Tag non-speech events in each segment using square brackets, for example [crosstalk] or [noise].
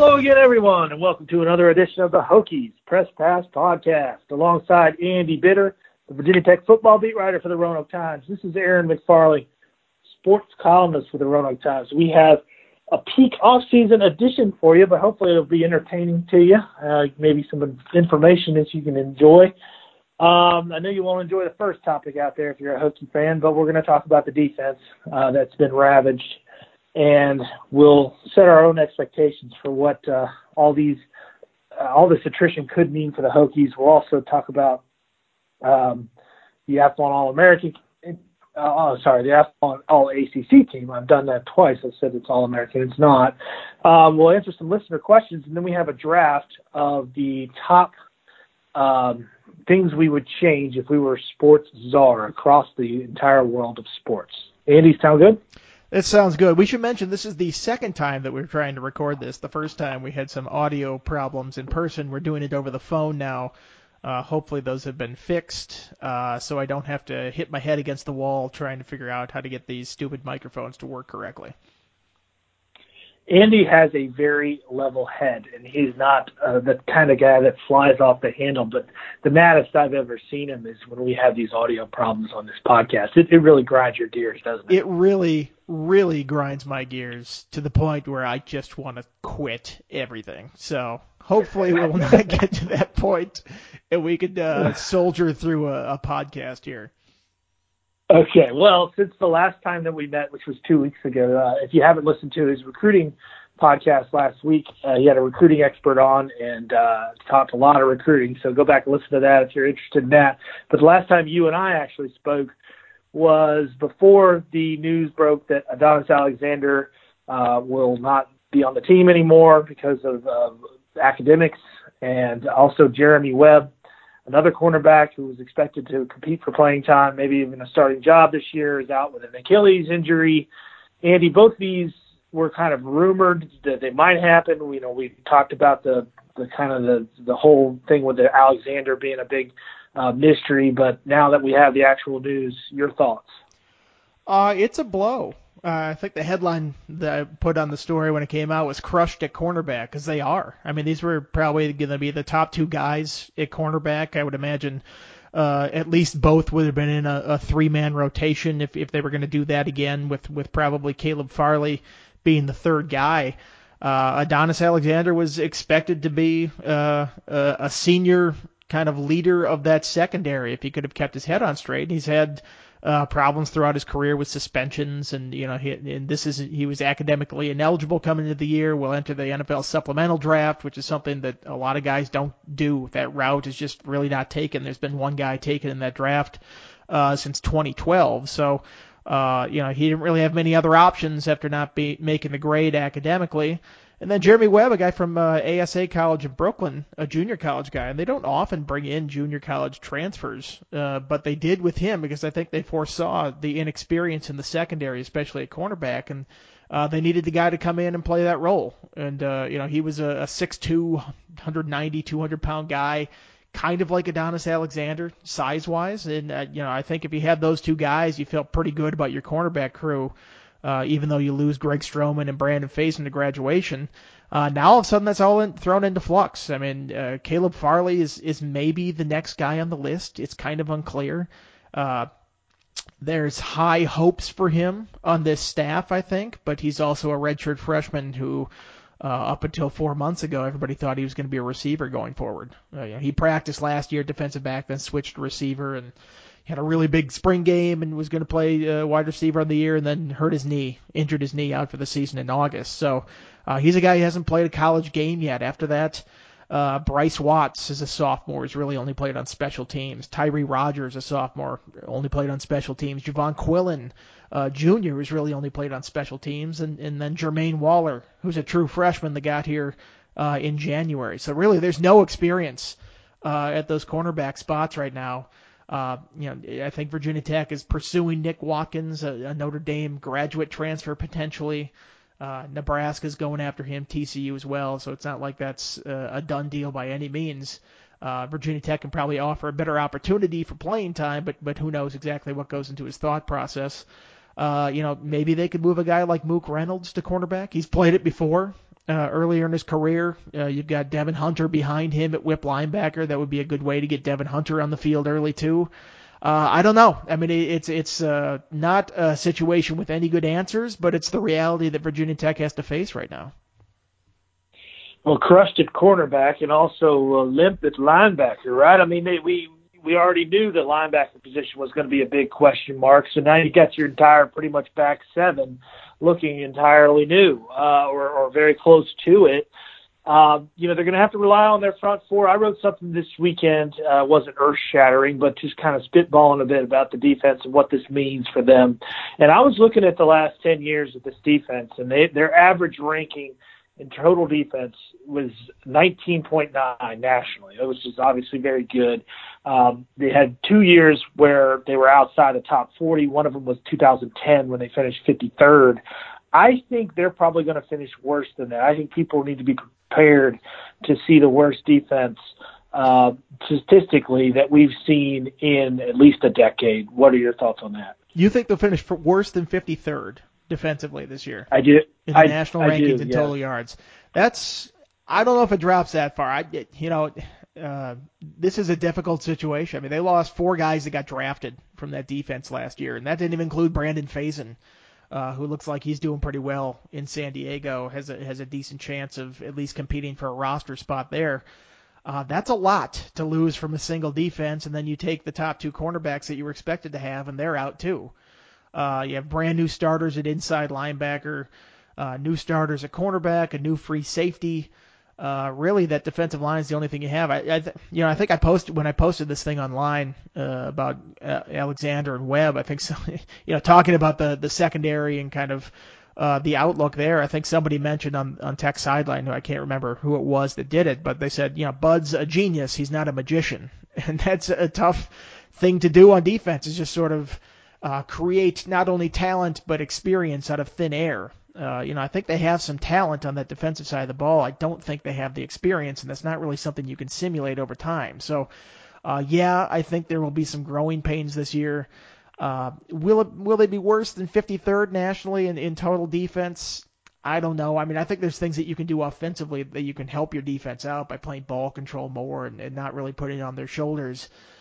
Hello again, everyone, and welcome to another edition of the Hokies Press Pass Podcast. Alongside Andy Bitter, the Virginia Tech football beat writer for the Roanoke Times. This is Aaron McFarling, sports columnist for the Roanoke Times. We have a peak off-season edition for you, but hopefully it'll be entertaining to you. Uh, maybe some information that you can enjoy. Um, I know you won't enjoy the first topic out there if you're a Hokie fan, but we're going to talk about the defense uh, that's been ravaged and we'll set our own expectations for what uh, all these uh, all this attrition could mean for the Hokies. We'll also talk about um, the Athlon All American. Uh, oh, sorry, the Athlon All ACC team. I've done that twice. I said it's All American. It's not. Um, we'll answer some listener questions, and then we have a draft of the top um, things we would change if we were sports czar across the entire world of sports. Andy, sound good? It sounds good. We should mention this is the second time that we're trying to record this. The first time we had some audio problems in person. We're doing it over the phone now. Uh, hopefully those have been fixed, uh, so I don't have to hit my head against the wall trying to figure out how to get these stupid microphones to work correctly. Andy has a very level head, and he's not uh, the kind of guy that flies off the handle. But the maddest I've ever seen him is when we have these audio problems on this podcast. It, it really grinds your gears, doesn't it? It really, really grinds my gears to the point where I just want to quit everything. So hopefully we will [laughs] not get to that point, and we could uh, soldier through a, a podcast here. Okay, well, since the last time that we met, which was two weeks ago, uh, if you haven't listened to his recruiting podcast last week, uh, he had a recruiting expert on and uh, talked a lot of recruiting. So go back and listen to that if you're interested in that. But the last time you and I actually spoke was before the news broke that Adonis Alexander uh, will not be on the team anymore because of academics, and also Jeremy Webb Another cornerback who was expected to compete for playing time, maybe even a starting job this year, is out with an Achilles injury. Andy, both these were kind of rumored that they might happen. You know, we talked about the the kind of the the whole thing with the Alexander being a big uh, mystery, but now that we have the actual news, your thoughts? Uh, it's a blow. Uh, I think the headline that I put on the story when it came out was crushed at cornerback because they are. I mean, these were probably going to be the top two guys at cornerback. I would imagine uh, at least both would have been in a, a three-man rotation if, if they were going to do that again with, with probably Caleb Farley being the third guy. Uh, Adonis Alexander was expected to be uh, a, a senior kind of leader of that secondary if he could have kept his head on straight. He's had uh, problems throughout his career with suspensions, and you know, he, and this is he was academically ineligible coming into the year. Will enter the NFL supplemental draft, which is something that a lot of guys don't do. That route is just really not taken. There's been one guy taken in that draft uh, since 2012, so. Uh, you know, he didn't really have many other options after not be, making the grade academically. And then Jeremy Webb, a guy from uh, ASA College in Brooklyn, a junior college guy, and they don't often bring in junior college transfers, uh, but they did with him because I think they foresaw the inexperience in the secondary, especially at cornerback, and uh, they needed the guy to come in and play that role. And uh, you know, he was a, a 6'2", 190, 200 pound guy, kind of like Adonis Alexander size wise, and uh, you know, I think if you had those two guys, you felt pretty good about your cornerback crew uh, even though you lose Greg Stroman and Brandon Facyson to graduation. Uh, now all of a sudden that's all in, thrown into flux. I mean, uh, Caleb Farley is is maybe the next guy on the list. It's kind of unclear. Uh, there's high hopes for him on this staff, I think, but he's also a redshirt freshman who, uh, up until four months ago, everybody thought he was going to be a receiver going forward. Uh, you know, he practiced last year defensive back, then switched to receiver, and had a really big spring game and was going to play uh, wide receiver on the year and then hurt his knee, injured his knee out for the season in August. So uh, he's a guy who hasn't played a college game yet. After that, uh, Bryce Watts is a sophomore, has really only played on special teams. Tyree Rogers, a sophomore, only played on special teams. Jovonn Quillen, uh, Jr., has really only played on special teams. And, and then Jermaine Waller, who's a true freshman that got here uh, in January. So really, there's no experience uh, at those cornerback spots right now. Uh, you know, I think Virginia Tech is pursuing Nick Watkins, a, a Notre Dame graduate transfer potentially. Uh, Nebraska's going after him, TCU as well, so it's not like that's uh, a done deal by any means. Uh, Virginia Tech can probably offer a better opportunity for playing time, but but who knows exactly what goes into his thought process. Uh, you know, maybe they could move a guy like Mook Reynolds to cornerback. He's played it before. Uh, earlier in his career. Uh, you've got Devon Hunter behind him at whip linebacker. That would be a good way to get Devon Hunter on the field early too. Uh, I don't know. I mean, it's it's uh, not a situation with any good answers, but it's the reality that Virginia Tech has to face right now. Well, crushed at cornerback and also uh, limp at linebacker, right? I mean, they, we we already knew the linebacker position was going to be a big question mark. So now you got your entire pretty much back seven looking entirely new uh, or, or very close to it. Uh, you know, they're going to have to rely on their front four. I wrote something this weekend, uh, wasn't earth shattering, but just kind of spitballing a bit about the defense and what this means for them. And I was looking at the last 10 years of this defense, and they, their average ranking – in total defense was 19.9 nationally. Was just obviously very good. Um, they had two years where they were outside the top 40. One of them was 2010 when they finished 53rd. I think they're probably going to finish worse than that. I think people need to be prepared to see the worst defense uh, statistically that we've seen in at least a decade. What are your thoughts on that? You think they'll finish worse than 53rd? Defensively this year. I do. In the I, national I rankings do, in yeah. total yards. That's I don't know if it drops that far. I you know uh, this is a difficult situation. I mean, they lost four guys that got drafted from that defense last year, and that didn't even include Brandon Facyson, uh, who looks like he's doing pretty well in San Diego. has a has a decent chance of at least competing for a roster spot there. Uh, that's a lot to lose from a single defense, and then you take the top two cornerbacks that you were expected to have, and they're out too. Uh, you have brand new starters at inside linebacker, uh, new starters at cornerback, a new free safety. Uh, really, that defensive line is the only thing you have. I, I th- you know, I think I posted when I posted this thing online uh, about uh, Alexander and Webb. I think, [laughs] so, you know, talking about the the secondary and kind of uh, the outlook there. I think somebody mentioned on on Tech sideline, who I can't remember who it was that did it, but they said, you know, Bud's a genius. He's not a magician, [laughs] and that's a tough thing to do on defense. Is just sort of uh, create not only talent but experience out of thin air. Uh, you know, I think they have some talent on that defensive side of the ball. I don't think they have the experience, and that's not really something you can simulate over time. So, uh, yeah, I think there will be some growing pains this year. Uh, will it, will they be worse than 53rd nationally in, in total defense? I don't know. I mean, I think there's things that you can do offensively that you can help your defense out by playing ball control more and, and not really putting it on their shoulders. Uh,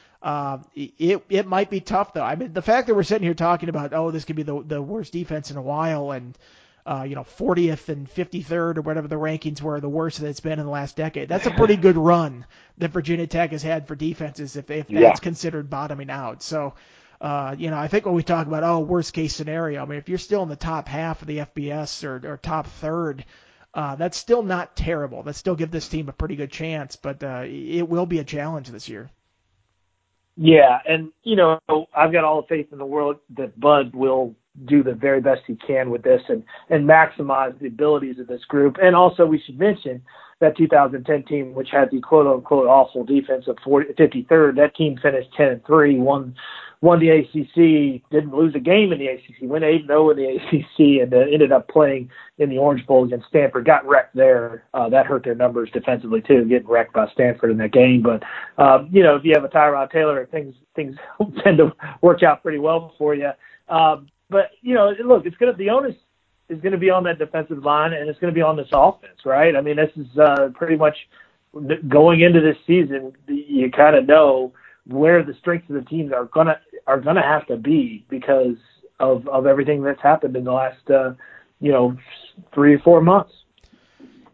it it might be tough though. I mean, the fact that we're sitting here talking about oh this could be the the worst defense in a while and uh, you know 40th and 53rd or whatever the rankings were, the worst that it's been in the last decade. That's a pretty [laughs] good run that Virginia Tech has had for defenses if if that's Yeah. considered bottoming out. So. Uh, you know, I think when we talk about oh worst case scenario, I mean if you're still in the top half of the FBS or, or top third, uh, that's still not terrible. That still give this team a pretty good chance, but uh, it will be a challenge this year. Yeah, and you know, I've got all the faith in the world that Bud will do the very best he can with this and and maximize the abilities of this group. And also, we should mention that 2010 team, which had the quote unquote awful defense of 40, 53rd, that team finished 10 and three, won won the ACC, didn't lose a game in the ACC, went 8 0 in the ACC, and uh, ended up playing in the Orange Bowl against Stanford. Got wrecked there. Uh, that hurt their numbers defensively too, getting wrecked by Stanford in that game. But um, you know, if you have a Tyrod Taylor, things things [laughs] tend to work out pretty well for you. Um, but you know, look, it's gonna the onus is going to be on that defensive line, and it's going to be on this offense, right? I mean, this is uh, pretty much going into this season. You kind of know where the strengths of the teams are gonna are gonna have to be because of of everything that's happened in the last uh, you know three or four months.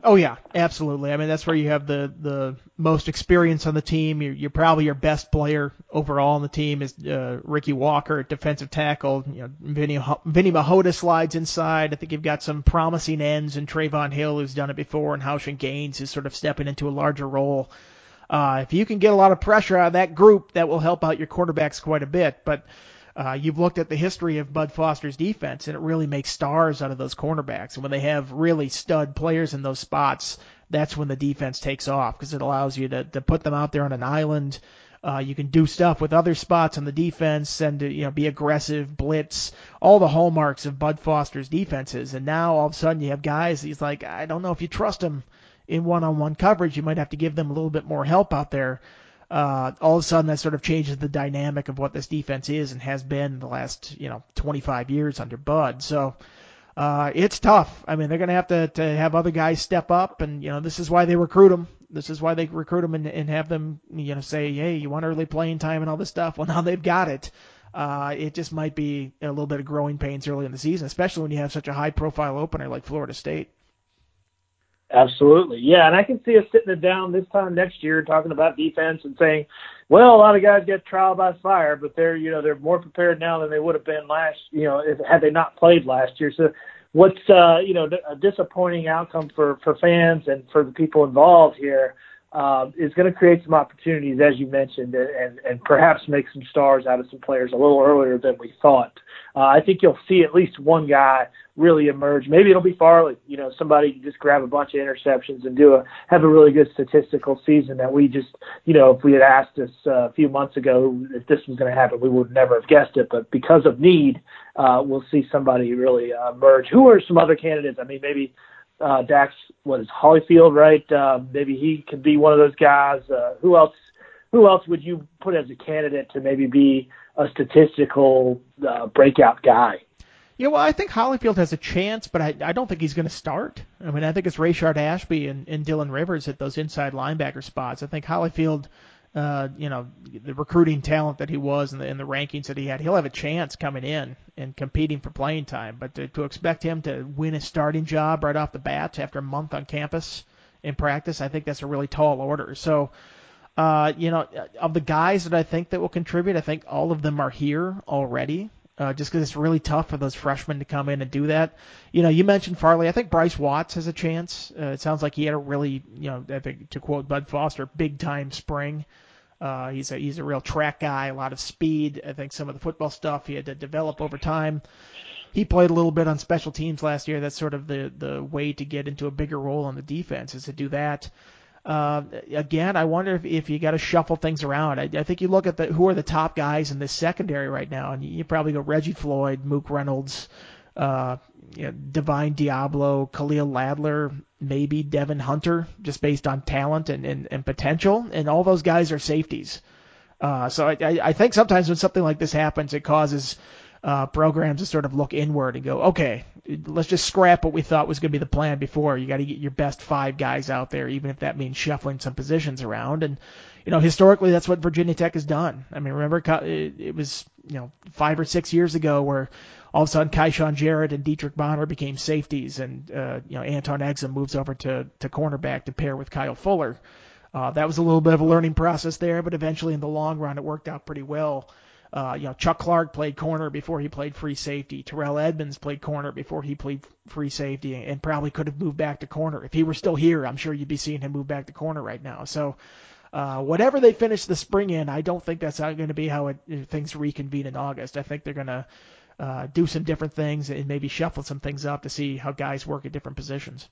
Oh yeah, absolutely. I mean that's where you have the the most experience on the team. You're, you're probably your best player overall on the team is uh, Ricky Walker at defensive tackle. You know, Vinny Vinny Mihota slides inside. I think you've got some promising ends and Trevon Hill who's done it before, and Houshun Gaines is sort of stepping into a larger role. Uh, if you can get a lot of pressure out of that group, that will help out your quarterbacks quite a bit. But uh, you've looked at the history of Bud Foster's defense, and it really makes stars out of those cornerbacks. And when they have really stud players in those spots, that's when the defense takes off because it allows you to, to put them out there on an island. Uh, you can do stuff with other spots on the defense and you know be aggressive, blitz, all the hallmarks of Bud Foster's defenses. And now all of a sudden you have guys. He's like, I don't know if you trust them in one-on-one coverage. You might have to give them a little bit more help out there uh, all of a sudden that sort of changes the dynamic of what this defense is and has been the last you know 25 years under Bud. So uh, it's tough. I mean, they're going to have to to have other guys step up, and you know this is why they recruit them. This is why they recruit them and, and have them, you know, say, hey, you want early playing time and all this stuff. Well, [laughs] now they've got it. Uh, it just might be a little bit of growing pains early in the season, especially when you have such a high profile opener like Florida State. Absolutely. Yeah, and I can see us sitting it down this time next year talking about defense and saying, well, a lot of guys get trial by fire, but they're, you know, they're more prepared now than they would have been last, you know, if, had they not played last year. So what's, uh, you know, a disappointing outcome for, for fans and for the people involved here uh, is going to create some opportunities, as you mentioned, and, and perhaps make some stars out of some players a little earlier than we thought. Uh, I think you'll see at least one guy really emerge. Maybe it'll be Farley. You know, somebody just grab a bunch of interceptions and do a have a really good statistical season that we just, you know, if we had asked us uh, a few months ago if this was going to happen, we would never have guessed it. But because of need, uh, we'll see somebody really uh, emerge. Who are some other candidates? I mean, maybe uh, Dax, what is Hollifield, right? Uh, maybe he could be one of those guys. Uh, who else? Who else would you put as a candidate to maybe be a statistical uh, breakout guy? Yeah, well, I think Hollifield has a chance, but I, I don't think he's going to start. I mean, I think it's Rayshard Ashby and, and Dylan Rivers at those inside linebacker spots. I think Hollifield uh, you know, the recruiting talent that he was and the, and the rankings that he had, he'll have a chance coming in and competing for playing time. But to, to expect him to win a starting job right off the bat after a month on campus in practice, I think that's a really tall order. So, uh, you know, of the guys that I think that will contribute, I think all of them are here already uh, just because it's really tough for those freshmen to come in and do that. You know, you mentioned Farley. I think Bryce Watts has a chance. Uh, it sounds like he had a really, you know, I think to quote Bud Foster, big time spring. Uh, he's a he's a real track guy, a lot of speed. I think some of the football stuff he had to develop over time. He played a little bit on special teams last year. That's sort of the the way to get into a bigger role on the defense is to do that. Uh, again, I wonder if, if you got to shuffle things around. I, I think you look at the who are the top guys in this secondary right now, and you, probably go Reggie Floyd, Mook Reynolds, uh, you know, Divine Deablo, Khalil Ladler, maybe Devon Hunter, just based on talent and, and, and potential, and all those guys are safeties. Uh, so I, I think sometimes when something like this happens, it causes uh, programs to sort of look inward and go, okay, let's just scrap what we thought was going to be the plan before. You got to get your best five guys out there, even if that means shuffling some positions around. And you know, historically, that's what Virginia Tech has done. I mean, remember it, was you know five or six years ago where all of a sudden Kyshoen Jarrett and Detrick Bonner became safeties, and uh, you know Antone Exum moves over to to cornerback to pair with Kyle Fuller. Uh, that was a little bit of a learning process there, but eventually in the long run it worked out pretty well. Uh, you know, Chuck Clark played corner before he played free safety. Terrell Edmunds played corner before he played free safety, and probably could have moved back to corner if he were still here. I'm sure you'd be seeing him move back to corner right now. So, uh, whatever they finish the spring in, I don't think that's going to be how it, things reconvene in August. I think they're going to uh, do some different things and maybe shuffle some things up to see how guys work at different positions.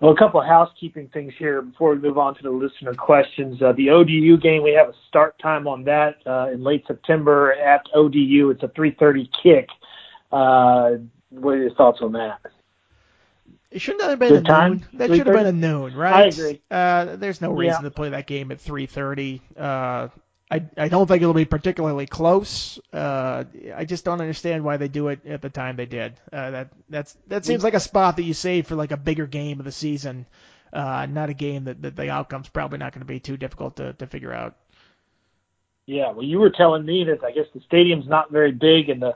Well, a couple of housekeeping things here before we move on to the listener questions. Uh, the ODU game, we have a start time on that uh, in late September at ODU. It's a 3:30 kick. Uh, what are your thoughts on that? It shouldn't have been a time? noon. That should have been a noon, right? I agree. Uh, there's no reason yeah. to play that game at 3:30. I I don't think it'll be particularly close. Uh, I just don't understand why they do it at the time they did. Uh, that that's that seems like a spot that you save for like a bigger game of the season, uh, not a game that, that the outcome's probably not going to be too difficult to to figure out. Yeah, well, you were telling me that I guess the stadium's not very big and the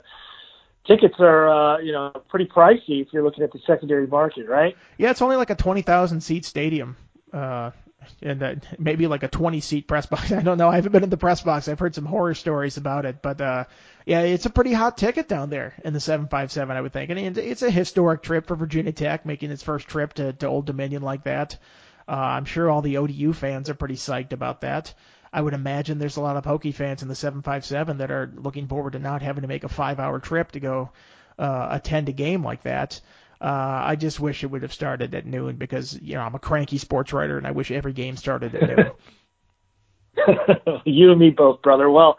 tickets are uh, you know pretty pricey if you're looking at the secondary market, right? Yeah, it's only like a twenty thousand seat stadium. Uh, and uh, maybe like a 20 seat press box. [laughs] I don't know. I haven't been in the press box. I've heard some horror stories about it, but uh, yeah, it's a pretty hot ticket down there in the 757, I would think. And it's a historic trip for Virginia Tech, making its first trip to, to Old Dominion like that. Uh, I'm sure all the ODU fans are pretty psyched about that. I would imagine there's a lot of Hokie fans in the 757 that are looking forward to not having to make a five-hour trip to go uh, attend a game like that. I just wish it would have started at noon because you know I'm a cranky sports writer and I wish every game started at noon. [laughs] [laughs] you and me both, brother. Well,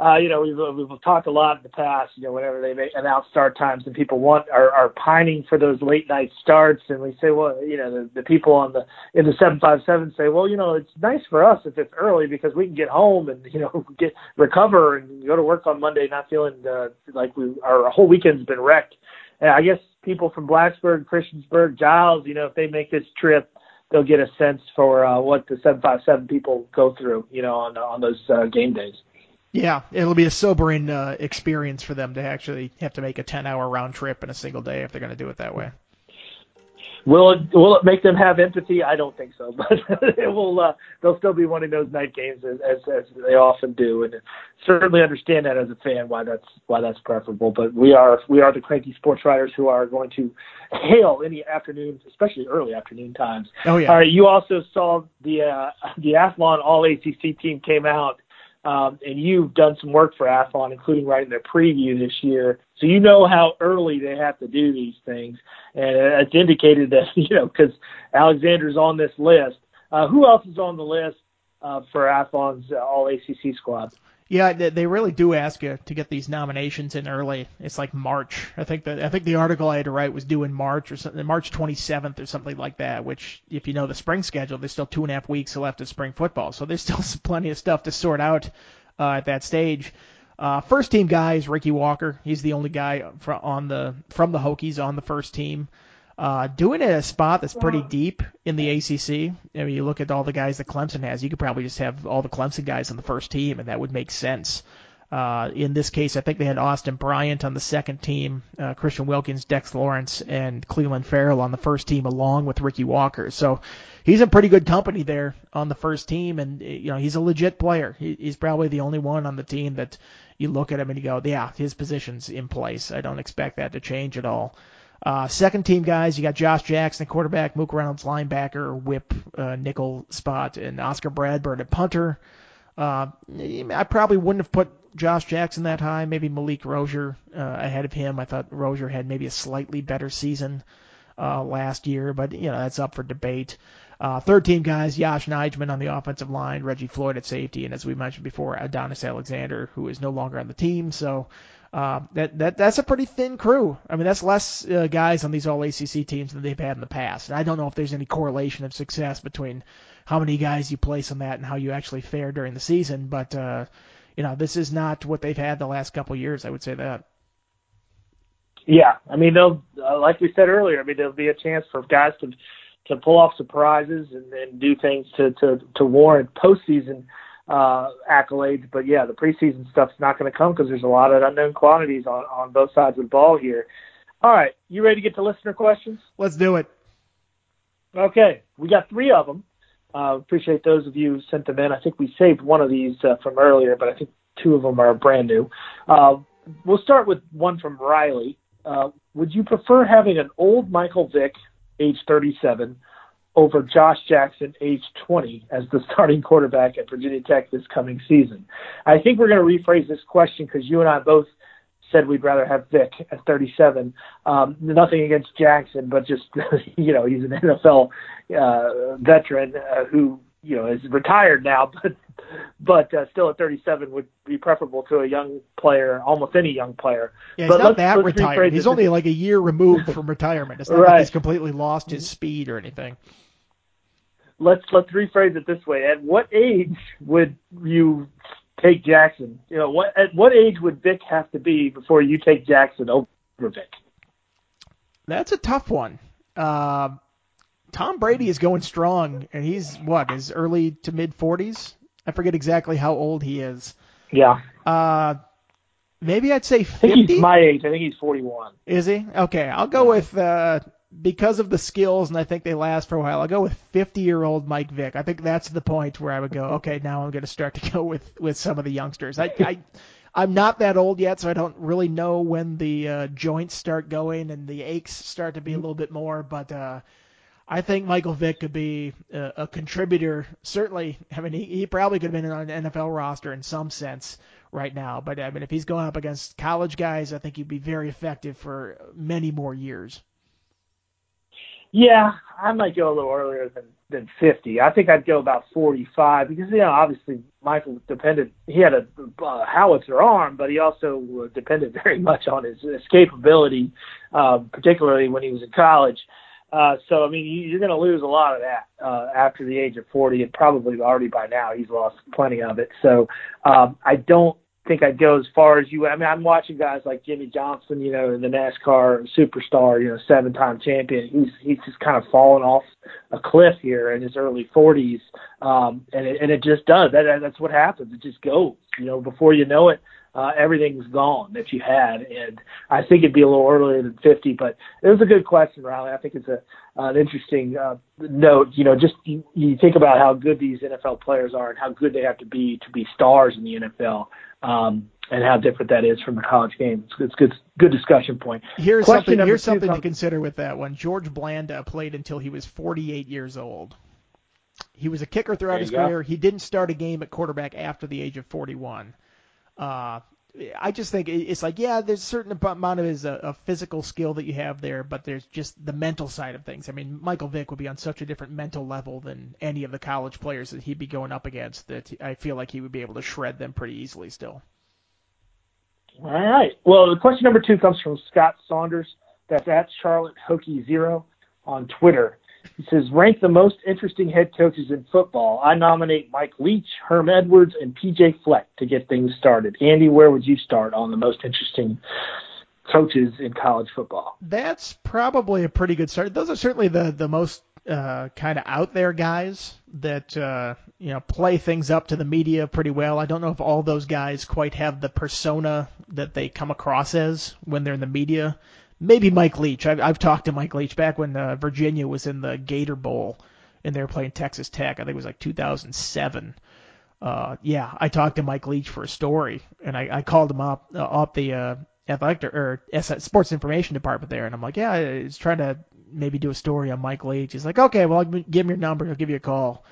uh, you know we've we've talked a lot in the past. You know whenever they make, announce start times and people want are, are pining for those late night starts, and we say, well, you know the, the people on the in the seven five seven say, well, you know it's nice for us if it's early because we can get home and you know [laughs] get recover and go to work on Monday not feeling uh, like we our whole weekend's been wrecked and I guess people from Blacksburg, Christiansburg, Giles, you know, if they make this trip, they'll get a sense for uh, what the 757 people go through, you know, on on those uh, game days. Yeah, it'll be a sobering uh, experience for them to actually have to make a 10-hour round trip in a single day if they're going to do it that way. Will it will it make them have empathy? I don't think so, [laughs] but it will. Uh, they'll still be wanting those night games as, as as they often do, and certainly understand that as a fan why that's why that's preferable. But we are we are the cranky sports writers who are going to hail any afternoon, especially early afternoon times. Oh yeah. All right. You also saw the uh, the Athlon All ACC team came out um, and you've done some work for Athlon, including writing their preview this year. So you know how early they have to do these things, and it's indicated that [laughs] you know because Alexander's on this list. Uh, who else is on the list uh, for Athlon's uh, All ACC squad? Yeah, they really do ask you to get these nominations in early. It's like March. I think that I think the article I had to write was due in March or something, March 27th or something like that. Which, if you know the spring schedule, there's still two and a half weeks left of spring football, so there's [laughs] still plenty of stuff to sort out uh, at that stage. Uh, first team guy is Ricky Walker. He's the only guy from on the from the Hokies on the first team. Uh, doing it at a spot that's pretty deep in the ACC. I mean, you look at all the guys that Clemson has, you could probably just have all the Clemson guys on the first team, and that would make sense. Uh, in this case, I think they had Austin Bryant on the second team, uh, Christian Wilkins, Dex Lawrence, and Clelin Ferrell on the first team, along with Ricky Walker. So he's in pretty good company there on the first team, and you know he's a legit player. He, he's probably the only one on the team that you look at him and you go, yeah, his position's in place. I don't expect that to change at all. Uh, second team guys, you got Josh Jackson, quarterback, Mook Reynolds, linebacker, whip, uh, nickel spot, and Oscar Bradburn at punter. Uh, I probably wouldn't have put Josh Jackson that high. Maybe Malik Rosier uh, ahead of him. I thought Rosier had maybe a slightly better season uh, last year, but you know that's up for debate. Uh, third team guys, Yosh Nijman on the offensive line, Reggie Floyd at safety, and as we mentioned before, Adonis Alexander, who is no longer on the team. So uh, that that that's a pretty thin crew. I mean, that's less uh, guys on these All ACC teams than they've had in the past. And I don't know if there's any correlation of success between how many guys you place on that and how you actually fare during the season. But uh, you know, this is not what they've had the last couple years. I would say that. Yeah, I mean, they'll uh, like we said earlier. I mean, there'll be a chance for guys to to pull off surprises and, and do things to to to warrant postseason uh, accolades. But yeah, the preseason stuff's not going to come because there's a lot of unknown quantities on, on both sides of the ball here. All right, you ready to get to listener questions? Let's do it. Okay, we got three of them. Uh, appreciate those of you who sent them in. I think we saved one of these uh, from earlier, but I think two of them are brand new. Uh, we'll start with one from Riley. Uh, would you prefer having an old Michael Vick, age 37, over Josh Jackson, age 20, as the starting quarterback at Virginia Tech this coming season. I think we're going to rephrase this question because you and I both said we'd rather have Vick at 37. Um, nothing against Jackson, but just [laughs] you know he's an NFL uh, veteran uh, who you know is retired now, [laughs] but but uh, still at 37 would be preferable to a young player, almost any young player. Yeah, he's but not that retired. He's only like a year removed from retirement. It's not right. like he's completely lost his speed or anything let's let's rephrase it this way: At what age would you take Jackson? You know, what at what age would Vick have to be before you take Jackson over Vick? That's a tough one. Uh, Tom Brady is going strong, and he's what his early to mid forties. I forget exactly how old he is. Yeah. Uh, maybe I'd say 50. I think he's my age. I think he's 41. Is he? Okay, I'll go with uh, because of the skills, and I think they last for a while, I'll go with 50-year-old Mike Vick. I think that's the point where I would go, okay, now I'm going to start to go with with some of the youngsters. I, I I'm not that old yet, so I don't really know when the uh, joints start going and the aches start to be a little bit more. But uh, I think Michael Vick could be a, a contributor. Certainly, I mean, he, he probably could have been on an NFL roster in some sense right now. But I mean, if he's going up against college guys, I think he'd be very effective for many more years. Yeah, I might go a little earlier than than 50. I think I'd go about 45 because you know obviously Michael depended. He had a uh, howitzer arm, but he also depended [laughs] very much on his escapability, uh, particularly when he was in college. Uh, so I mean, you're going to lose a lot of that uh, after the age of 40, and probably already by now he's lost plenty of it. So um, I don't think I'd go as far as you. I mean, I'm watching guys like Jimmie Johnson, you know, in the NASCAR superstar, you know, seven-time champion. He's he's just kind of fallen off a cliff here in his early 40s, um, and it, and it just does. That that's what happens. It just goes. You know, before you know it, uh, everything's gone that you had. And I think it'd be a little earlier than 50, but it was a good question, Riley. I think it's a an interesting uh, note. You know, just you, you think about how good these NFL players are and how good they have to be to be stars in the NFL. Um, and how different that is from the college game. It's, it's good, good discussion point. Here's Question something. Here's something to consider with that one. George Blanda played until he was 48 years old. He was a kicker throughout his go. career. He didn't start a game at quarterback after the age of 41. Uh, I just think it's like, yeah, there's a certain amount of his, a physical skill that you have there, but there's just the mental side of things. I mean, Michael Vick would be on such a different mental level than any of the college players that he'd be going up against that I feel like he would be able to shred them pretty easily still. All right. Well, the question number two comes from Scott Saunders. That's at Charlotte Hokie Zero on Twitter. He says, rank the most interesting head coaches in football. I nominate Mike Leach, Herm Edwards, and PJ Fleck to get things started. Andy, where would you start on the most interesting coaches in college football? That's probably a pretty good start. Those are certainly the, the most uh, kind of out there guys that uh, you know play things up to the media pretty well. I don't know if all those guys quite have the persona that they come across as when they're in the media maybe Mike Leach. I've, I've talked to Mike Leach back when uh, Virginia was in the Gator Bowl and they were playing Texas Tech. I think it was like 2007. Uh, yeah, I talked to Mike Leach for a story, and I, I called him up uh, up the uh, athletic or sports information department there, and I'm like, yeah, he's trying to maybe do a story on Mike Leach. He's like, okay, well, give him your number, I'll give you a call,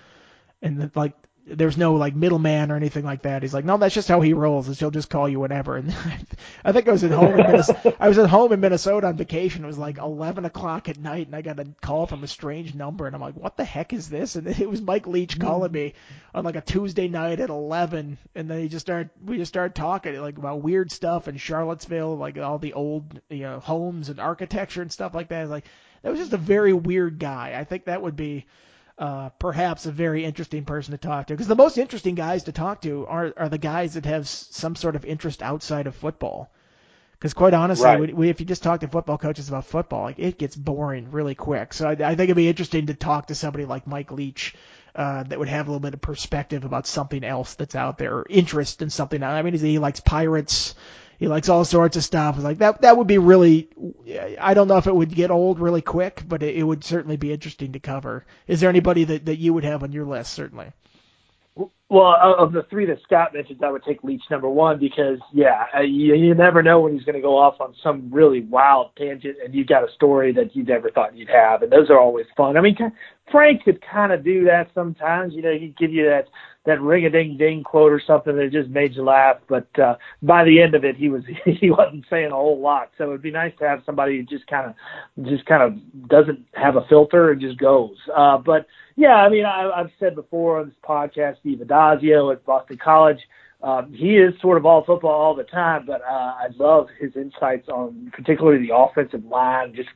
and like there's no like middleman or anything like that. He's like, no, that's just how he rolls. Is he'll just call you whenever. [laughs] And I think I was at home in Minnesota. I was at home in Minnesota on vacation. It was like 11 o'clock at night, and I got a call from a strange number, and I'm like, what the heck is this? And it was Mike Leach hmm. calling me on like a Tuesday night at 11, and then he just started. We just started talking like about weird stuff in Charlottesville, like all the old you know homes and architecture and stuff like that. Like that was just a very weird guy. I think that would be uh, perhaps a very interesting person to talk to. Because the most interesting guys to talk to are are the guys that have some sort of interest outside of football. Because quite honestly, right. we, we, if you just talk to football coaches about football, like, it gets boring really quick. So I, I think it'd be interesting to talk to somebody like Mike Leach. Uh, that would have a little bit of perspective about something else that's out there, or interest in something. I mean, he likes pirates, he likes all sorts of stuff. Like that, that would be really. I don't know if it would get old really quick, but it, it would certainly be interesting to cover. Is there anybody that that you would have on your list? Certainly. Well, of the three that Scott mentioned, I would take Leach number one because, yeah, uh, you, you never know when he's going to go off on some really wild tangent, and you've got a story that you never thought you'd have, and those are always fun. I mean, Frank could kind of do that sometimes. You know, he'd give you that that ring a ding ding quote or something that just made you laugh. But uh, by the end of it, he was [laughs] he wasn't saying a whole lot. So it'd be nice to have somebody who just kind of just kind of doesn't have a filter and just goes. Uh, but yeah, I mean, I, I've said before on this podcast, Steve Addazio at Boston College um, he is sort of all football all the time, but uh, I love his insights on particularly the offensive line. Just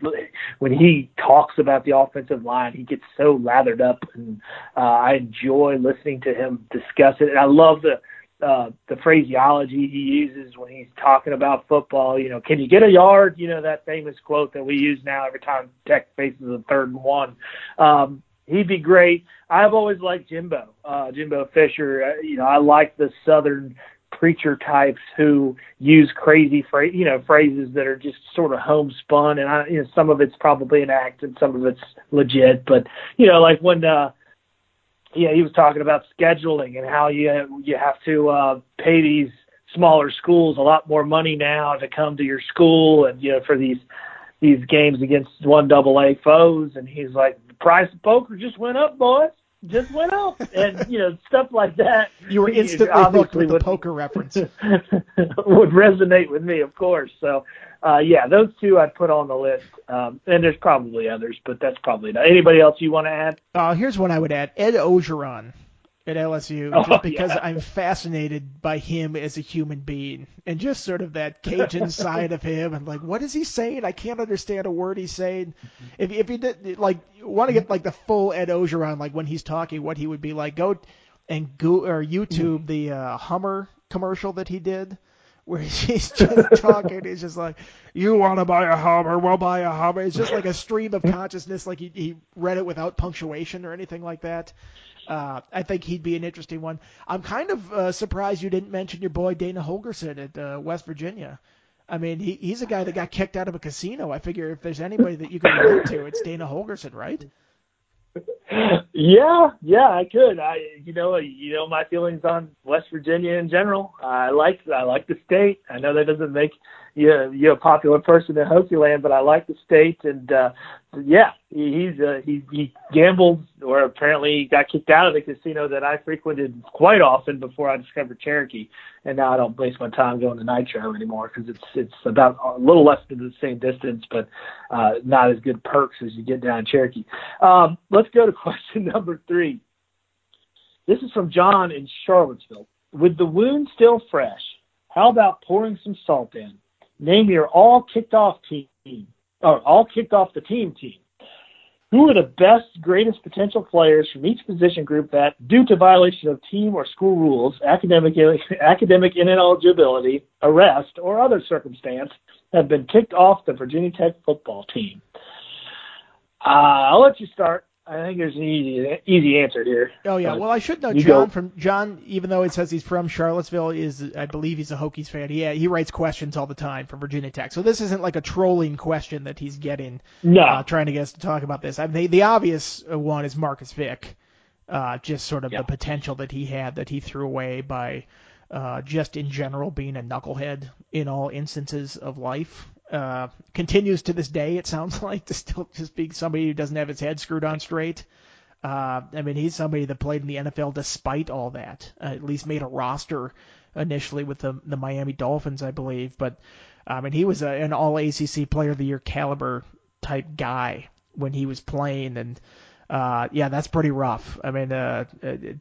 when he talks about the offensive line, he gets so lathered up, and uh, I enjoy listening to him discuss it. And I love the uh, the phraseology he uses when he's talking about football. You know, can you get a yard? You know that famous quote that we use now every time Tech faces a third and one. Um, he'd be great. I've always liked Jimbo, uh, Jimbo Fisher. Uh, you know, I like the Southern preacher types who use crazy phrase, you know, phrases that are just sort of homespun, and I, you know, some of it's probably an act and some of it's legit. But you know, like when, uh, yeah, he was talking about scheduling and how you you have to uh, pay these smaller schools a lot more money now to come to your school, and you know, for these these games against one double A foes, and he's like, the price of poker just went up, boys. Just went up, [laughs] and you know stuff like that. You were [laughs] instantly obviously with the poker reference. [laughs] would resonate with me, of course. So, uh, yeah, those two I'd put on the list. Um, and there's probably others, but that's probably not. Anybody else you want to add? Uh, here's one I would add: Ed Orgeron at LSU [laughs] oh, just because yeah. I'm fascinated by him as a human being and just sort of that Cajun [laughs] side of him and like what is he saying? I can't understand a word he's saying. If if you did like want to get like the full Ed Orgeron like when he's talking, what he would be like, go and go or YouTube the uh, Hummer commercial that he did where [laughs] he's just talking. He's just like, "You want to buy a Hummer? We'll buy a Hummer." It's just like a stream of consciousness, like he, he read it without punctuation or anything like that. Uh, I think he'd be an interesting one. I'm kind of uh, surprised you didn't mention your boy Dana Holgorsen at uh, West Virginia. I mean, he, he's a guy that got kicked out of a casino. I figure if there's anybody that you can relate to, it's Dana Holgorsen, right? [laughs] Yeah, yeah, I could. I, you know, you know my feelings on West Virginia in general. I like, I like the state. I know that doesn't make you, you a popular person in Hokie land, but I like the state, and uh, yeah, he, he's uh, he he gambled, or apparently got kicked out of the casino that I frequented quite often before I discovered Cherokee, and now I don't waste my time going to Nitro anymore because it's it's about a little less than the same distance, but uh, not as good perks as you get down Cherokee. Um, let's go to [laughs] question number three. This is from John in Charlottesville. With the wound still fresh, how about pouring some salt in? Name your all kicked off team, or all kicked off the team team. Who are the best, greatest potential players from each position group that, due to violation of team or school rules, academic, [laughs] academic ineligibility, arrest, or other circumstance, have been kicked off the Virginia Tech football team? Uh, I'll let you start. I think there's an easy easy answer here. Oh yeah, well I should know John go. from John. Even though it says he's from Charlottesville, is I believe he's a Hokies fan. He he writes questions all the time for Virginia Tech. So this isn't like a trolling question that he's getting. No. Uh, trying to get us to talk about this. I mean, the, the obvious one is Marcus Vick. Uh, just sort of the potential that he had that he threw away by uh, just in general being a knucklehead in all instances of life uh, continues to this day. It sounds [laughs] like to still just be somebody who doesn't have his head screwed on straight. Uh, I mean, he's somebody that played in the NFL despite all that. Uh, at least made a roster initially with the the Miami Dolphins, I believe. But I mean, he was a, an All ACC Player of the Year caliber type guy when he was playing, and uh, yeah, that's pretty rough. I mean, uh,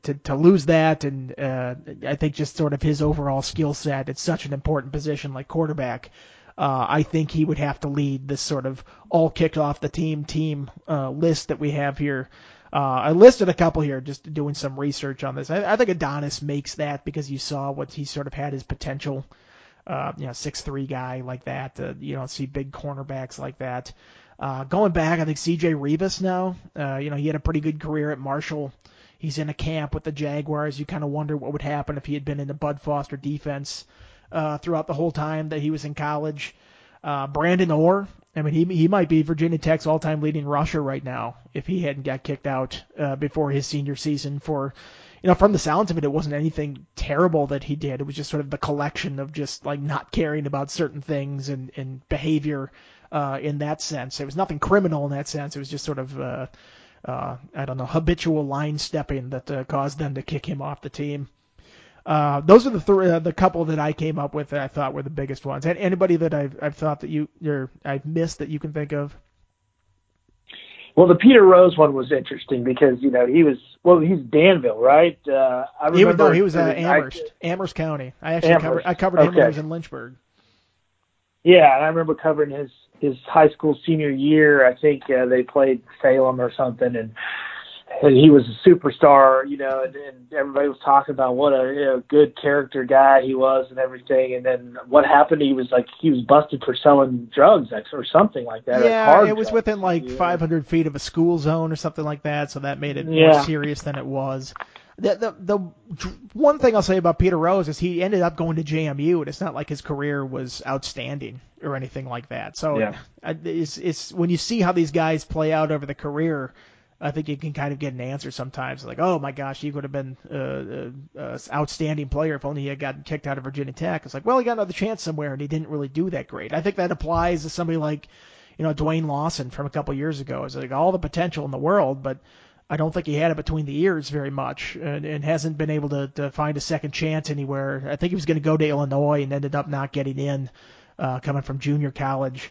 to to lose that, and uh, I think just sort of his overall skill set. It's such an important position like quarterback. Uh, I think he would have to lead this sort of all kicked off the team team uh, list that we have here. Uh, I listed a couple here, just doing some research on this. I, I think Adonis makes that because you saw what he sort of had his potential. Uh, you know, six three guy like that. Uh, you don't see big cornerbacks like that. Uh, going back, I think C.J. Reavis now. You know, he had a pretty good career at Marshall. He's in a camp with the Jaguars. You kind of wonder what would happen if he had been in the Bud Foster defense uh, throughout the whole time that he was in college. Uh, Brandon Ore, I mean, he he might be Virginia Tech's all-time leading rusher right now if he hadn't got kicked out uh, before his senior season. For you know, from the sounds of it, it wasn't anything terrible that he did. It was just sort of the collection of just like not caring about certain things and and behavior uh, in that sense. It was nothing criminal in that sense. It was just sort of uh, uh, I don't know habitual line stepping that uh, caused them to kick him off the team. Uh, those are the three, uh, the couple that I came up with that I thought were the biggest ones. And anybody that I've I've thought that you you're I've missed that you can think of. Well, the Peter Rose one was interesting because you know he was well he's Danville, right? Uh, I remember Even though he was uh, Amherst, I, Amherst County. I actually Amherst. covered I covered him okay. when he was in Lynchburg. Yeah, and I remember covering his his high school senior year. I think uh, they played Salem or something, and and he was a superstar, you know, and, and everybody was talking about what a you know, good character guy he was and everything. And then what happened? He was like he was busted for selling drugs or something like that. Yeah, it was drugs. within like yeah. 500 feet of a school zone or something like that, so that made it yeah. more serious than it was. The, the the one thing I'll say about Peter Rose is he ended up going to JMU, and it's not like his career was outstanding or anything like that. So yeah. it's it's when you see how these guys play out over the career I think you can kind of get an answer sometimes, like, oh my gosh, he would have been an uh, uh, uh, outstanding player if only he had gotten kicked out of Virginia Tech. It's like, well, he got another chance somewhere, and he didn't really do that great. I think that applies to somebody like, you know, Dwayne Lawson from a couple years ago. It's like all the potential in the world, but I don't think he had it between the ears very much, and, and hasn't been able to, to find a second chance anywhere. I think he was going to go to Illinois and ended up not getting in, uh, coming from junior college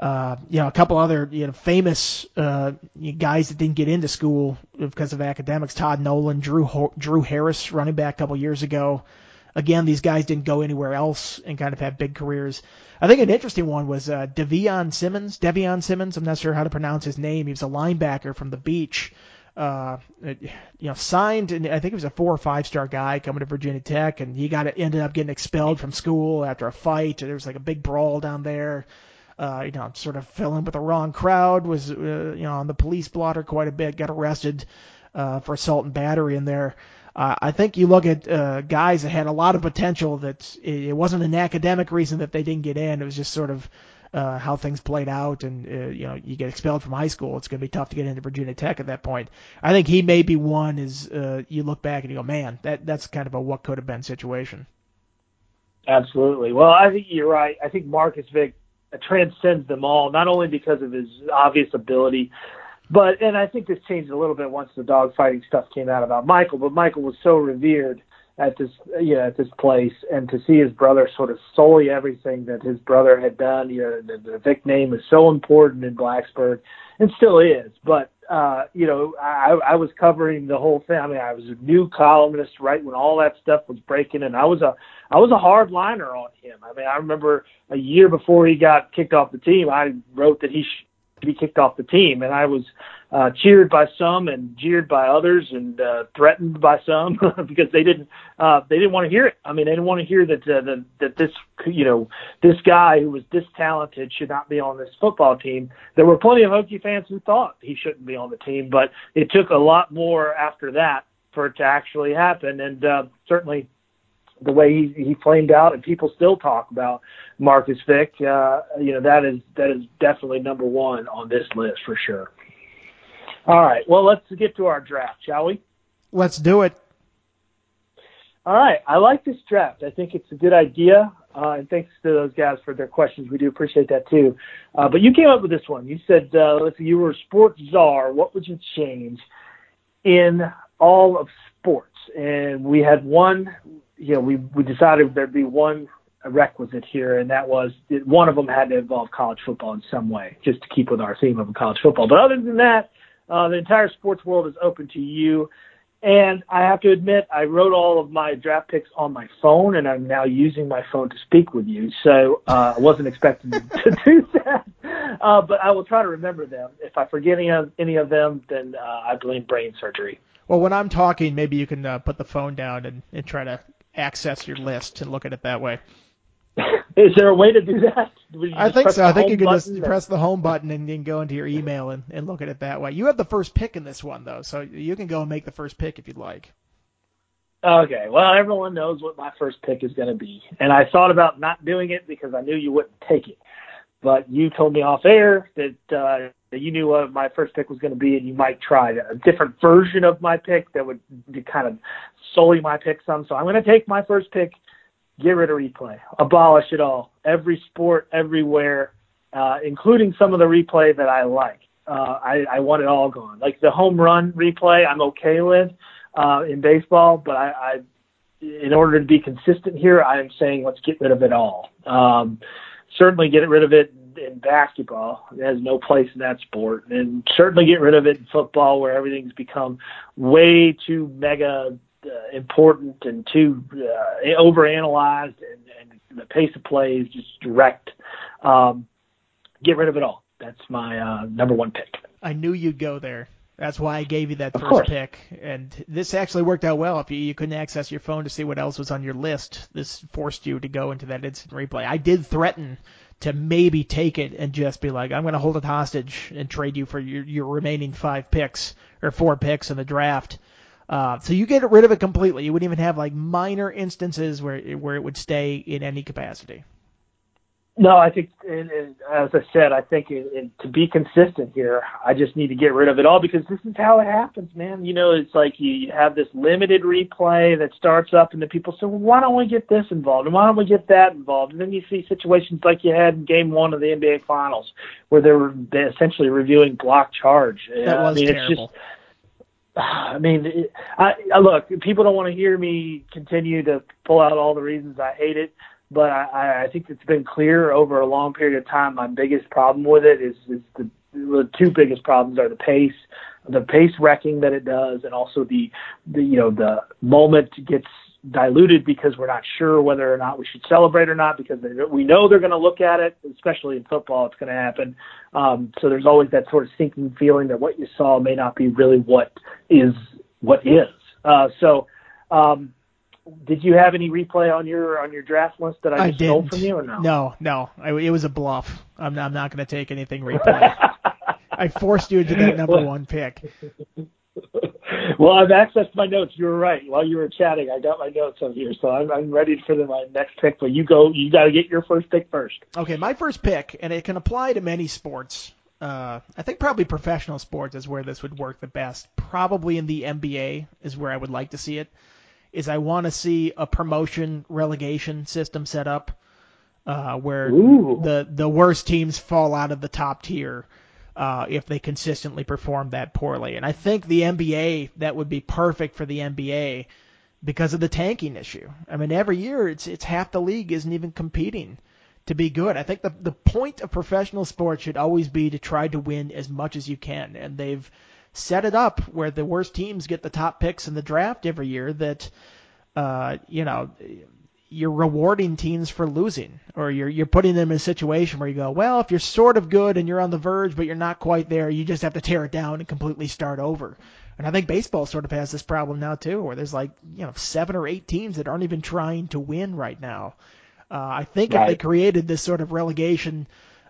uh, you know, a couple other you know famous uh, guys that didn't get into school because of academics. Todd Nolan, Drew Drew Harris, running back a couple years ago. Again, these guys didn't go anywhere else and kind of have big careers. I think an interesting one was uh, Devion Simmons. Devion Simmons. I'm not sure how to pronounce his name. He was a linebacker from the beach. uh, you know, signed, and I think he was a four or five star guy coming to Virginia Tech, and he got ended up getting expelled from school after a fight. There was like a big brawl down there. Uh, you know, sort of fell in with the wrong crowd. Was uh, you know on the police blotter quite a bit. Got arrested uh, for assault and battery in there. Uh, I think you look at uh, guys that had a lot of potential. That it wasn't an academic reason that they didn't get in. It was just sort of uh, how things played out, and uh, you know you get expelled from high school. It's going to be tough to get into Virginia Tech at that point. I think he may be one. Is uh, you look back and you go, man, that that's kind of a what could have been situation. Absolutely. Well, I think you're right. I think Marcus Vick transcends them all, not only because of his obvious ability, but and I think this changed a little bit once the dogfighting stuff came out about Michael. But Michael was so revered at this you know at this place and to see his brother sort of solely everything that his brother had done you know the, the Vick name is so important in Blacksburg and still is but uh you know I I was covering the whole thing I mean I was a new columnist right when all that stuff was breaking and I was a I was a hard liner on him I mean I remember a year before he got kicked off the team I wrote that he sh- to be kicked off the team. And I was uh, cheered by some and jeered by others and uh, threatened by some [laughs] because they didn't uh, they didn't want to hear it. I mean, they didn't want to hear that uh, that that this you know this guy who was this talented should not be on this football team. There were plenty of Hokie fans who thought he shouldn't be on the team, but it took a lot more after that for it to actually happen. And uh, certainly the way he, he flamed out, and people still talk about Marcus Vick. Uh, you know that is that is definitely number one on this list for sure. All right, well let's get to our draft, shall we? Let's do it. All right, I like this draft. I think it's a good idea, uh, and thanks to those guys for their questions. We do appreciate that too. Uh, but you came up with this one. You said, uh, "Let's see, you were a sports czar. What would you change in all of sports?" And we had one you know, we we decided there'd be one requisite here, and that was one of them had to involve college football in some way, just to keep with our theme of college football. But other than that, uh, the entire sports world is open to you. And I have to admit, I wrote all of my draft picks on my phone, and I'm now using my phone to speak with you. So uh, I wasn't expecting [laughs] to do that, uh, but I will try to remember them. If I forget any of any of them, then uh, I blame brain surgery. Well, when I'm talking, maybe you can uh, put the phone down and, and try to access your list and look at it that way. [laughs] Is there a way to do that? I think so. I think you can just press the home button and then go into your email and, and look at it that way. You have the first pick in this one though, so you can go and make the first pick if you'd like. Okay. Well, everyone knows what my first pick is going to be, and I thought about not doing it because I knew you wouldn't take it. But you told me off air that uh, that you knew what my first pick was going to be, and you might try a different version of my pick that would be kind of sully my pick some. So I'm going to take my first pick, get rid of replay, abolish it all, every sport, everywhere, uh, including some of the replay that I like. Uh, I, I want it all gone. Like the home run replay, I'm okay with uh, in baseball, but I, I, in order to be consistent here, I am saying let's get rid of it all. Um, certainly get rid of it in basketball. It has no place in that sport, and certainly get rid of it in football, where everything's become way too mega uh, important and too uh, overanalyzed, and, and the pace of play is just direct. Um, get rid of it all. That's my uh, number one pick. I knew you'd go there. That's why I gave you that first pick. And this actually worked out well. If you, you couldn't access your phone to see what else was on your list, this forced you to go into that instant replay. I did threaten to maybe take it and just be like, I'm going to hold it hostage and trade you for your, your remaining five picks or four picks in the draft. Uh, so you get rid of it completely. You wouldn't even have like minor instances where where it would stay in any capacity. No, I think, and, and as I said, I think it, it, to be consistent here, I just need to get rid of it all because this is how it happens, man. You know, it's like you, you have this limited replay that starts up, and the people say, well, why don't we get this involved? And why don't we get that involved? And then you see situations like you had in game one of the NBA Finals where they were essentially reviewing block charge. That was I mean, terrible. It's just, [sighs] I mean, I, I look. People don't want to hear me continue to pull out all the reasons I hate it but I, I think it's been clear over a long period of time. My biggest problem with it is, is the, the two biggest problems are the pace, the pace wrecking that it does, and also the, the you know the moment gets diluted because we're not sure whether or not we should celebrate or not because we know they're going to look at it, especially in football, it's going to happen. Um, so there's always that sort of sinking feeling that what you saw may not be really what is what is. Uh, so, um, did you have any replay on your on your draft list that I, I stole from you or no? No, no, I, it was a bluff. I'm not, I'm not going to take anything replay. [laughs] I forced you into that [laughs] number one pick. Well, I've accessed my notes. You were right. While you were chatting, I got my notes on here, so I'm, I'm ready for the, my next pick. But you go. You got to get your first pick first. Okay, my first pick, and it can apply to many sports. Uh, I think probably professional sports is where this would work the best. Probably in the NBA is where I would like to see it. Is I want to see a promotion relegation system set up, uh, where Ooh. the the worst teams fall out of the top tier uh, if they consistently perform that poorly. And I think the NBA that would be perfect for the NBA because of the tanking issue. I mean, every year it's it's half the league isn't even competing to be good. I think the the point of professional sports should always be to try to win as much as you can, and they've set it up where the worst teams get the top picks in the draft every year. That uh, you know you're rewarding teams for losing, or you're you're putting them in a situation where you go, well, if you're sort of good and you're on the verge, but you're not quite there, you just have to tear it down and completely start over. And I think baseball sort of has this problem now too, where there's like you know seven or eight teams that aren't even trying to win right now. Uh, I think right. if they created this sort of relegation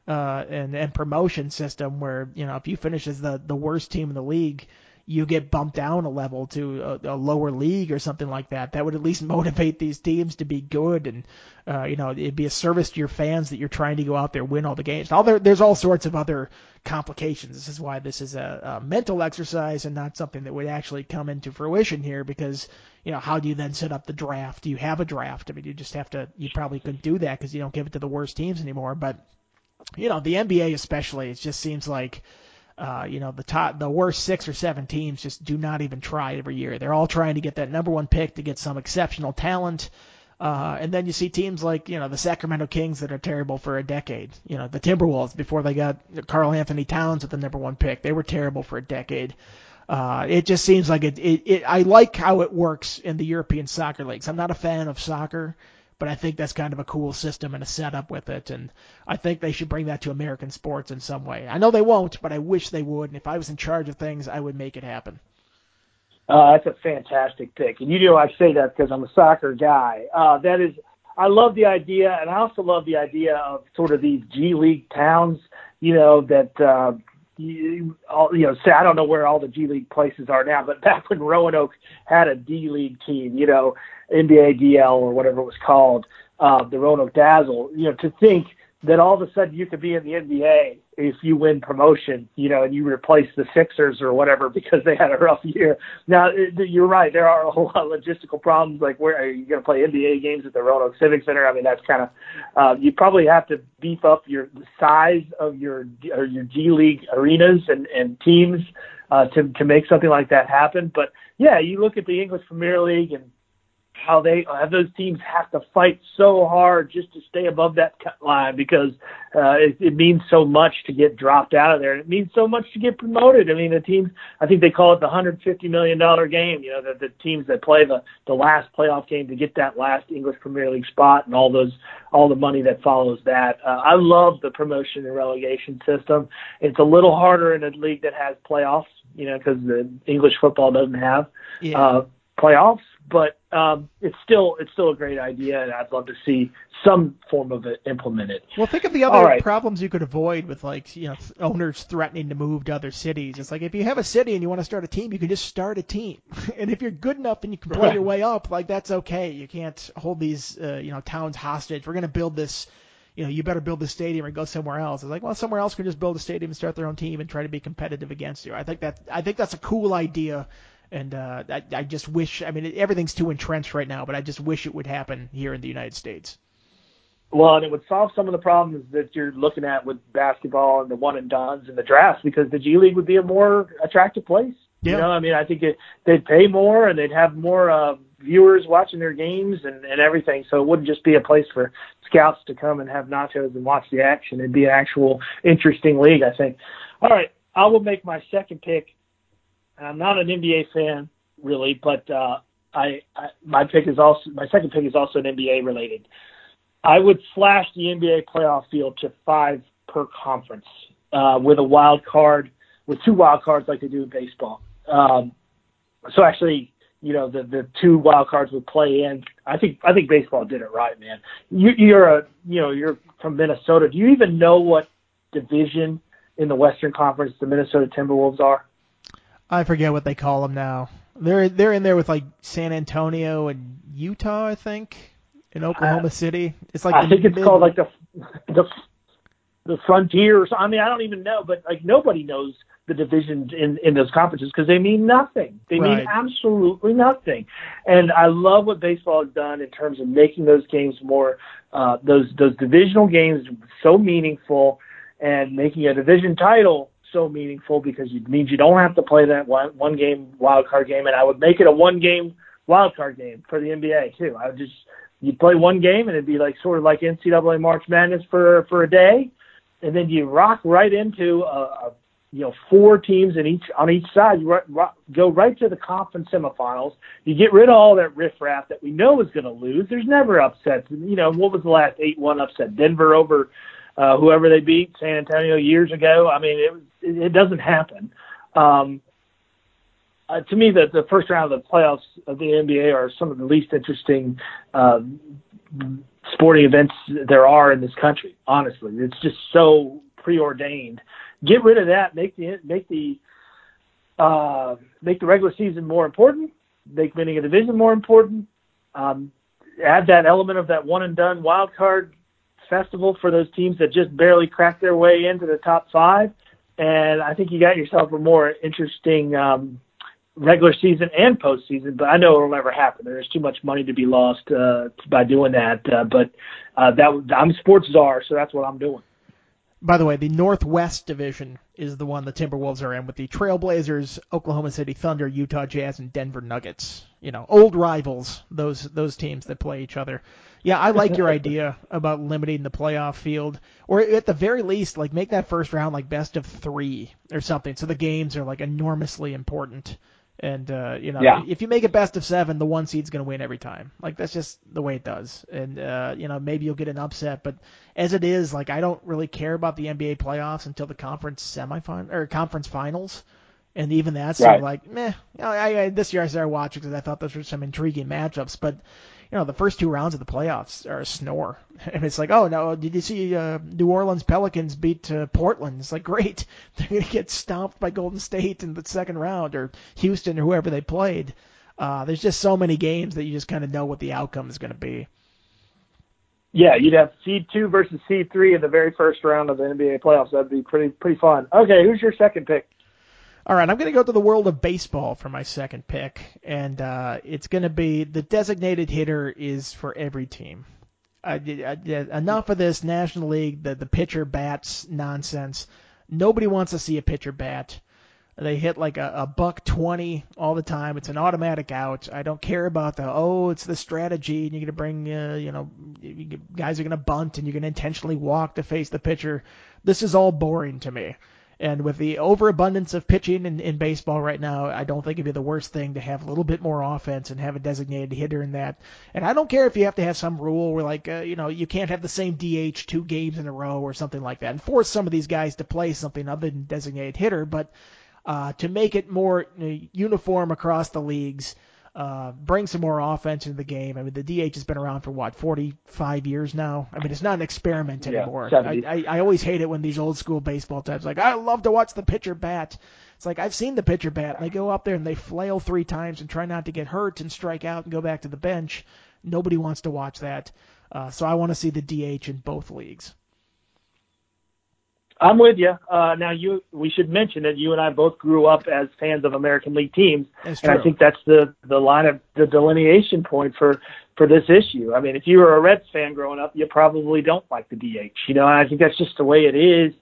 uh, and and promotion system where you know if you finish as the the worst team in the league, you get bumped down a level to a, a, lower league or something like that. That would at least [laughs] motivate these teams to be good, and uh, you know it'd be a service to your fans that you're trying to go out there win all the games. All there, there's all sorts of other complications. This is why this is a, a mental exercise and not something that would actually come into fruition here. Because you know how do you then set up the draft? Do you have a draft? I mean, you just have to. You probably couldn't do that because you don't give it to the worst teams anymore. But you know the NBA especially, it just seems like uh, you know, the top, the worst six or seven teams just do not even try every year. They're all trying to get that number one pick to get some exceptional talent. Uh, and then you see teams like, you know, the Sacramento Kings that are terrible for a decade. You know, the Timberwolves before they got Karl-Anthony Towns with the number one pick. They were terrible for a decade. Uh, it just seems like it, it, it, I like how it works in the European soccer leagues. I'm not a fan of soccer but I think that's kind of a cool system and a setup with it, and I think they should bring that to American sports in some way. I know they won't, but I wish they would, and if I was in charge of things, I would make it happen. Uh, that's a fantastic pick, and you know I say that because I'm a soccer guy. Uh, that is, I love the idea, and I also love the idea of sort of these G League towns. You know that uh, you, all, you know, say I don't know where all the G League places are now, but back when Roanoke had a D League team, you know, NBA DL or whatever it was called, uh, the Roanoke Dazzle. You know, to think that all of a sudden you could be in the NBA if you win promotion, you know, and you replace the Sixers or whatever because they had a rough year. Now, you're right. There are a whole lot of logistical problems, like where are you going to play NBA games at the Roanoke Civic Center? I mean, that's kind of uh, you probably have to beef up your the size of your or your G League arenas and and teams uh, to to make something like that happen. But yeah, you look at the English Premier League and how they how those teams have to fight so hard just to stay above that cut line because uh, it, it means so much to get dropped out of there. And it means so much to get promoted. I mean, the teams I think they call it the hundred fifty million dollar game. You know, the, the teams that play the the last playoff game to get that last English Premier League spot and all those all the money that follows that. Uh, I love the promotion and relegation system. It's a little harder in a league that has playoffs. You know, because the English football doesn't have yeah. uh, playoffs but um, it's still it's still a great idea, and I'd love to see some form of it implemented. Well, think of the other right. problems you could avoid with like you know owners threatening to move to other cities. It's like if you have a city and you want to start a team, you can just start a team, [laughs] and if you're good enough and you can play right. your way up, like that's okay. You can't hold these uh, you know towns hostage. We're going to build this. You know, you better build the stadium or go somewhere else. It's like, well, somewhere else can just build a stadium and start their own team and try to be competitive against you. I think that I think that's a cool idea and uh, I, I just wish. I mean, everything's too entrenched right now, but I just wish it would happen here in the United States. Well, and it would solve some of the problems that you're looking at with basketball and the one and dones and the drafts because the G League would be a more attractive place. Yeah. You know, I mean, I think it, they'd pay more and they'd have more uh, viewers watching their games and, and everything. So it wouldn't just be a place for scouts to come and have nachos and watch the action. It'd be an actual interesting league, I think. All right, I will make my second pick I'm not an NBA fan really, but uh, I, I my pick is also my second pick is also an NBA related. I would slash the NBA playoff field to five per conference uh, with a wild card, with two wild cards like they do in baseball. Um, so actually, you know, the the two wild cards would play in. I think I think baseball did it right, man. You, you're a you know you're from Minnesota. Do you even know what division in the Western Conference the Minnesota Timberwolves are? I forget what they call them now. They're they're in there with like San Antonio and Utah, I think, in Oklahoma City. It's like I think it's called like the the the Frontier. Or I mean, I don't even know, but like nobody knows the divisions in in those conferences because they mean nothing. They right. mean absolutely nothing. And I love what baseball has done in terms of making those games more uh, those those divisional games so meaningful and making a division title so meaningful because it means you don't have to play that one one game wild card game. And I would make it a one game wild card game for the NBA too. I would just you play one game and it'd be like sort of like NCAA March Madness for for a day, and then you rock right into a, a you know four teams in each on each side. You go right to the conference semifinals. You get rid of all that riffraff that we know is going to lose. There's never upsets. You know what was the last eight one upset? Denver over uh, whoever they beat, San Antonio years ago. I mean, it it, doesn't happen. Um, uh, to me, the the first round of the playoffs of the NBA are some of the least interesting uh, sporting events there are in this country. Honestly, it's just so preordained. Get rid of that. Make the make the uh, make the regular season more important. Make winning a division more important. Um, add that element of that one and done wild card festival for those teams that just barely cracked their way into the top five. And I think you got yourself a more interesting um, regular season and postseason, but I know it'll never happen. There's too much money to be lost uh, by doing that. Uh, but uh, that I'm sports czar, so that's what I'm doing. By the way, the Northwest Division is the one the Timberwolves are in with the Trailblazers, Oklahoma City Thunder, Utah Jazz, and Denver Nuggets. You know, old rivals. Those those teams that play each other. Yeah, I like your idea about limiting the playoff field, or at the very least, like make that first round like best of three or something, so the games are like enormously important. And uh, you know, yeah. if you make it best of seven, the one seed's going to win every time. Like that's just the way it does. And uh, you know, maybe you'll get an upset, but as it is, like I don't really care about the NBA playoffs until the conference semifinal or conference finals. And even that's right. like meh. I, I, this year I started watching because I thought those were some intriguing matchups, but you know, the first two rounds of the playoffs are a snore. [laughs] And it's like, oh no, did you see uh, New Orleans Pelicans beat uh, Portland? It's like, great, [laughs] they're gonna get stomped by Golden State in the second round or Houston or whoever they played. Uh, there's just so many games that you just kind of know what the outcome is going to be. Yeah, you'd have seed two versus seed three in the very first round of the NBA playoffs. That'd be pretty pretty fun. Okay, who's your second pick? All right, I'm going to go to the world of baseball for my second pick, and uh, it's going to be the designated hitter is for every team. Enough of this National League, the the pitcher bats nonsense. Nobody wants to see a pitcher bat. They hit like a, a buck twenty all the time. It's an automatic out. I don't care about the oh, it's the strategy, and you're gonna bring uh, you know guys are gonna bunt and you're gonna intentionally walk to face the pitcher. This is all boring to me. And with the overabundance of pitching in, in baseball right now, I don't think it'd be the worst thing to have a little bit more offense and have a designated hitter in that. And I don't care if you have to have some rule where, like, uh, you know, you can't have the same DH two games in a row or something like that, and force some of these guys to play something other than designated hitter. But uh, to make it more you know, uniform across the leagues uh, bring some more offense into the game. I mean, the DH has been around for what 45 years now. I mean, it's not an experiment anymore. Yeah, I, I, I always hate it when these old school baseball types like I love to watch the pitcher bat. It's like I've seen the pitcher bat. And they go up there and they flail three times and try not to get hurt and strike out and go back to the bench. Nobody wants to watch that. Uh, so I want to see the DH in both leagues. I'm with you. Uh, now, you we should mention that you and I both grew up as fans of American League teams, that's and I think that's the the line of the delineation point for for this issue. I mean, if you were a Reds fan growing up, you probably don't like the DH. You know, and I think that's just the way it is.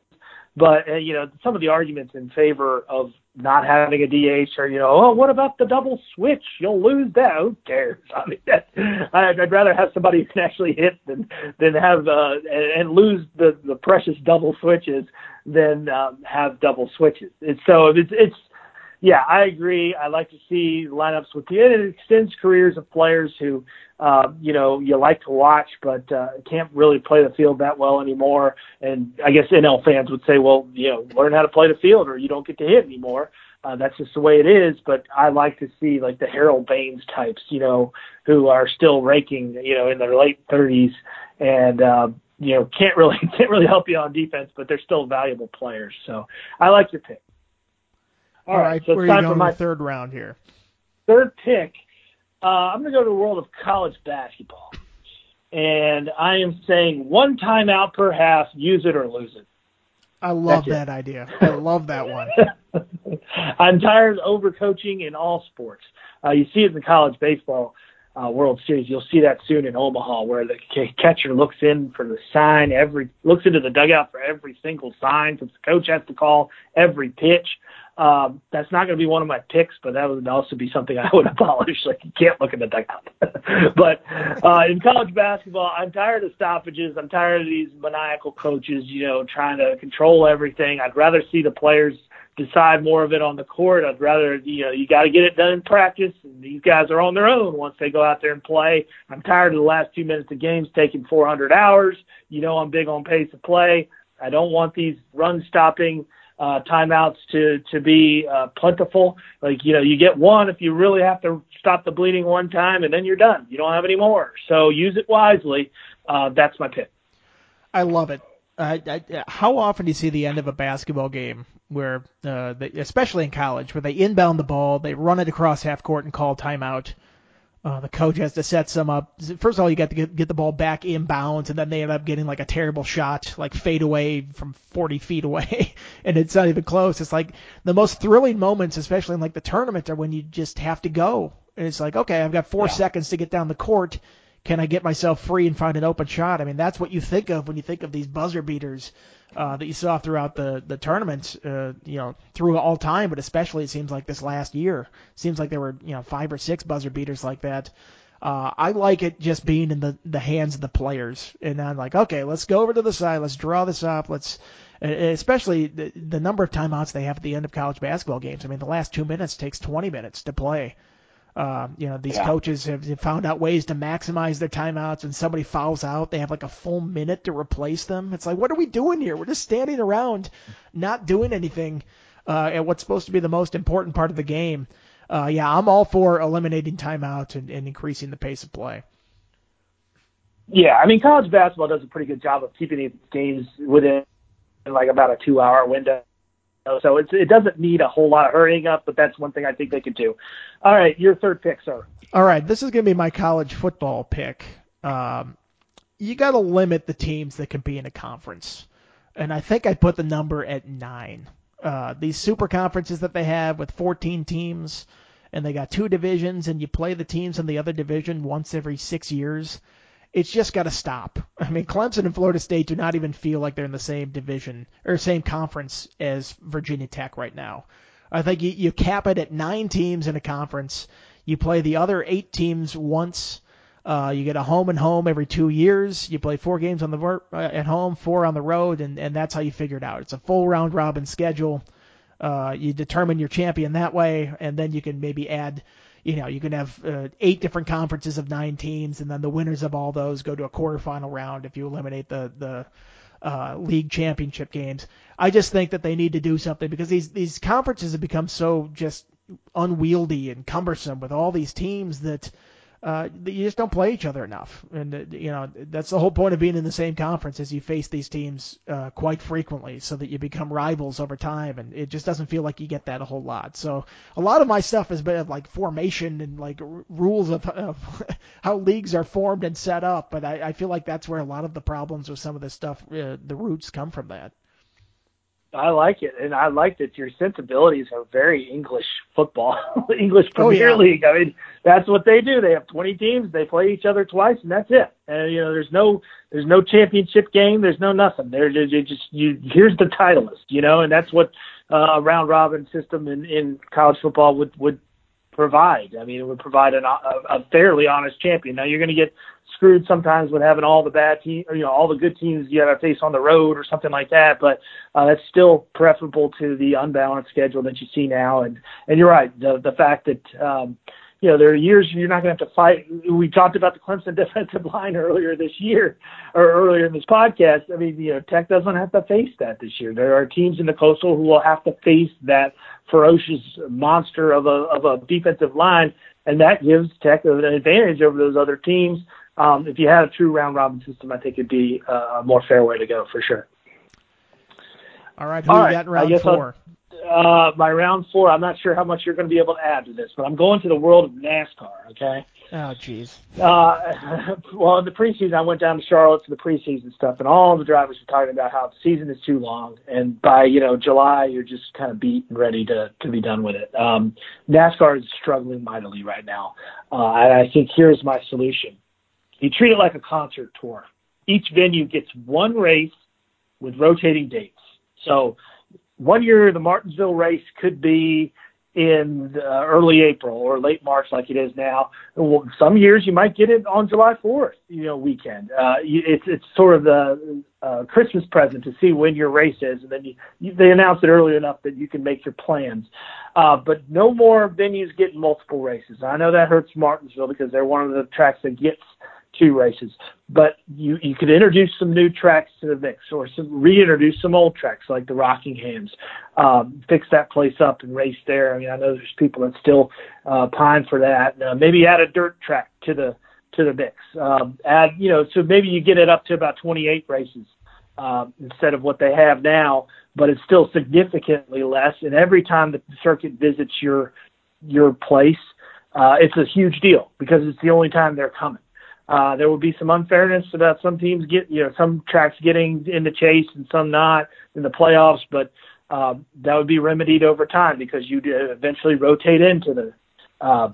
But uh, you know, some of the arguments in favor of not having a DH are, you know, oh, what about the double switch? You'll lose that. Who cares? [laughs] I mean, that, I'd, I'd rather have somebody [laughs] who can actually hit than than have uh, and, and lose the the precious double switches than um, have double switches. And so it's it's yeah, I agree. I like to see lineups with the and it extends careers of players who, uh, you know, you like to watch, but uh, can't really play the field that well anymore. And I guess NL fans would say, well, you know, learn how to play the field, or you don't get to hit anymore. Uh, that's just the way it is. But I like to see like the Harold Baines types, you know, who are still raking, you know, in their late 30s and. Uh, you know, can't really [laughs] can't really help you on defense, but they're still valuable players. So I like your pick. All, All right, right, so where it's time for my third round here. Third pick. Uh, I'm going to go to the world of college basketball, and I am saying one timeout per half, use it or lose it. I love That's that it. idea. I love that one. [laughs] I'm tired of overcoaching in all sports. Uh, you see it in college baseball uh, World Series. You'll see that soon in Omaha, where the catcher looks in for the sign every looks into the dugout for every single sign, since the coach has to call every pitch. Um, that's not going to be one of my picks, but that would also be something I would [laughs] abolish. Like you can't look at the dugout. [laughs] but uh, in college basketball, I'm tired of stoppages. I'm tired of these maniacal coaches, you know, trying to control everything. I'd rather see the players decide more of it on the court. I'd rather, you know, you got to get it done in practice. And these guys are on their own once they go out there and play. I'm tired of the last two minutes of games taking 400 hours. You know, I'm big on pace of play. I don't want these run stopping uh, timeouts to to be uh, plentiful. Like you know, you get one if you really have to stop the bleeding one time, and then you're done. You don't have any more. So use it wisely. Uh, that's my pick. I love it. Uh, I, how often do you see the end of a basketball game where, uh, they, especially in college, where they inbound the ball, they run it across half court and call timeout, uh, the coach has to set some up. First of all, you got to get, get the ball back inbounds, and then they end up getting like a terrible shot, like fade away from 40 feet away, [laughs] and it's not even close. It's like the most thrilling moments, especially in like the tournament, are when you just have to go. And it's like, okay, I've got four yeah. seconds to get down the court. Can I get myself free and find an open shot? I mean, that's what you think of when you think of these buzzer beaters uh, that you saw throughout the the tournament, uh, you know, through all time, but especially it seems like this last year. Seems like there were you know five or six buzzer beaters like that. Uh, I like it just being in the the hands of the players, and I'm like, okay, let's go over to the side, let's draw this up, let's. Especially the, the number of timeouts they have at the end of college basketball games. I mean, the last two minutes takes 20 minutes to play. Uh, you know, these yeah. coaches have found out ways to maximize their timeouts. When somebody fouls out, they have like a full minute to replace them. It's like, what are we doing here? We're just standing around, not doing anything uh, at what's supposed to be the most important part of the game. Uh, yeah, I'm all for eliminating timeouts and, and increasing the pace of play. Yeah, I mean, college basketball does a pretty good job of keeping these games within like about a two-hour window. So it's, it doesn't need a whole lot of hurrying up, but that's one thing I think they could do. All right, your third pick, sir. All right, this is going to be my college football pick. Um, you got to limit the teams that can be in a conference, and I think I put the number at nine. Uh, these super conferences that they have with 14 teams, and they got two divisions, and you play the teams in the other division once every six years it's just got to stop. I mean, Clemson and Florida State do not even feel like they're in the same division or same conference as Virginia Tech right now. I think you, you cap it at nine teams in a conference. You play the other eight teams once. Uh, you get a home and home every two years. You play four games on the uh, at home, four on the road, and, and that's how you figure it out. It's a full round robin schedule. Uh, you determine your champion that way, and then you can maybe add you know, you can have uh, eight different conferences of nine teams, and then the winners of all those go to a quarterfinal round if you eliminate the the uh, league championship games. I just think that they need to do something because these these conferences have become so just unwieldy and cumbersome with all these teams that uh, you just don't play each other enough. And uh, you know that's the whole point of being in the same conference is you face these teams uh, quite frequently, so that you become rivals over time. And it just doesn't feel like you get that a whole lot. So a lot of my stuff has been like formation and like r- rules of, of [laughs] how leagues are formed and set up. But I, I feel like that's where a lot of the problems with some of this stuff, uh, the roots come from that. I like it, and I like that your sensibilities are very English football, [laughs] English Premier oh, yeah. League. I mean, that's what they do. They have 20 teams, they play each other twice, and that's it. And you know, there's no there's no championship game, there's no nothing. There's just, just you. Here's the title list, you know, and that's what uh, a round robin system in in college football would would provide. I mean, it would provide an, a, a fairly honest champion. Now you're going to get screwed sometimes with having all the bad team, or, you know, all the good teams you got to face on the road or something like that. But uh, that's still preferable to the unbalanced schedule that you see now. And and you're right, the the fact that um, you know, there are years you're not going to have to fight. We talked about the Clemson [laughs] defensive line earlier this year, or earlier in this podcast. I mean, you know, Tech doesn't have to face that this year. There are teams in the Coastal who will have to face that ferocious monster of a of a defensive line, and that gives Tech an advantage over those other teams. Um, if you had a true round robin system, I think it'd be a more fair way to go for sure. All right, who All right. got in round 4 I'll, uh, my round four, I'm not sure how much you're going to be able to add to this, but I'm going to the world of NASCAR. Okay. Oh, jeez. Uh, [laughs] well, in the preseason, I went down to Charlotte for the preseason stuff, and all the drivers were talking about how the season is too long, and by you know July, you're just kind of beat and ready to to be done with it. Um, NASCAR is struggling mightily right now, uh, and I think here's my solution: you treat it like a concert tour. Each venue gets one race with rotating dates. So one year the Martinsville race could be in uh, early April or late March, like it is now. Well, some years you might get it on July 4th, you know, weekend. Uh, it's it's sort of the uh, Christmas present to see when your race is, and then you, you, they announce it early enough that you can make your plans. Uh, but no more venues getting multiple races. I know that hurts Martinsville because they're one of the tracks that gets two races. But you you could introduce some new tracks to the mix, or some reintroduce some old tracks like the Rockinghams. Um, fix that place up and race there. I mean, I know there's people that still uh, pine for that. Uh, maybe add a dirt track to the to the mix. Um, add you know, so maybe you get it up to about 28 races um, instead of what they have now. But it's still significantly less. And every time the circuit visits your your place, uh, it's a huge deal because it's the only time they're coming. Uh, there will be some unfairness about some teams get, you know, some tracks getting in the chase and some not in the playoffs, but uh, that would be remedied over time because you eventually rotate into the uh,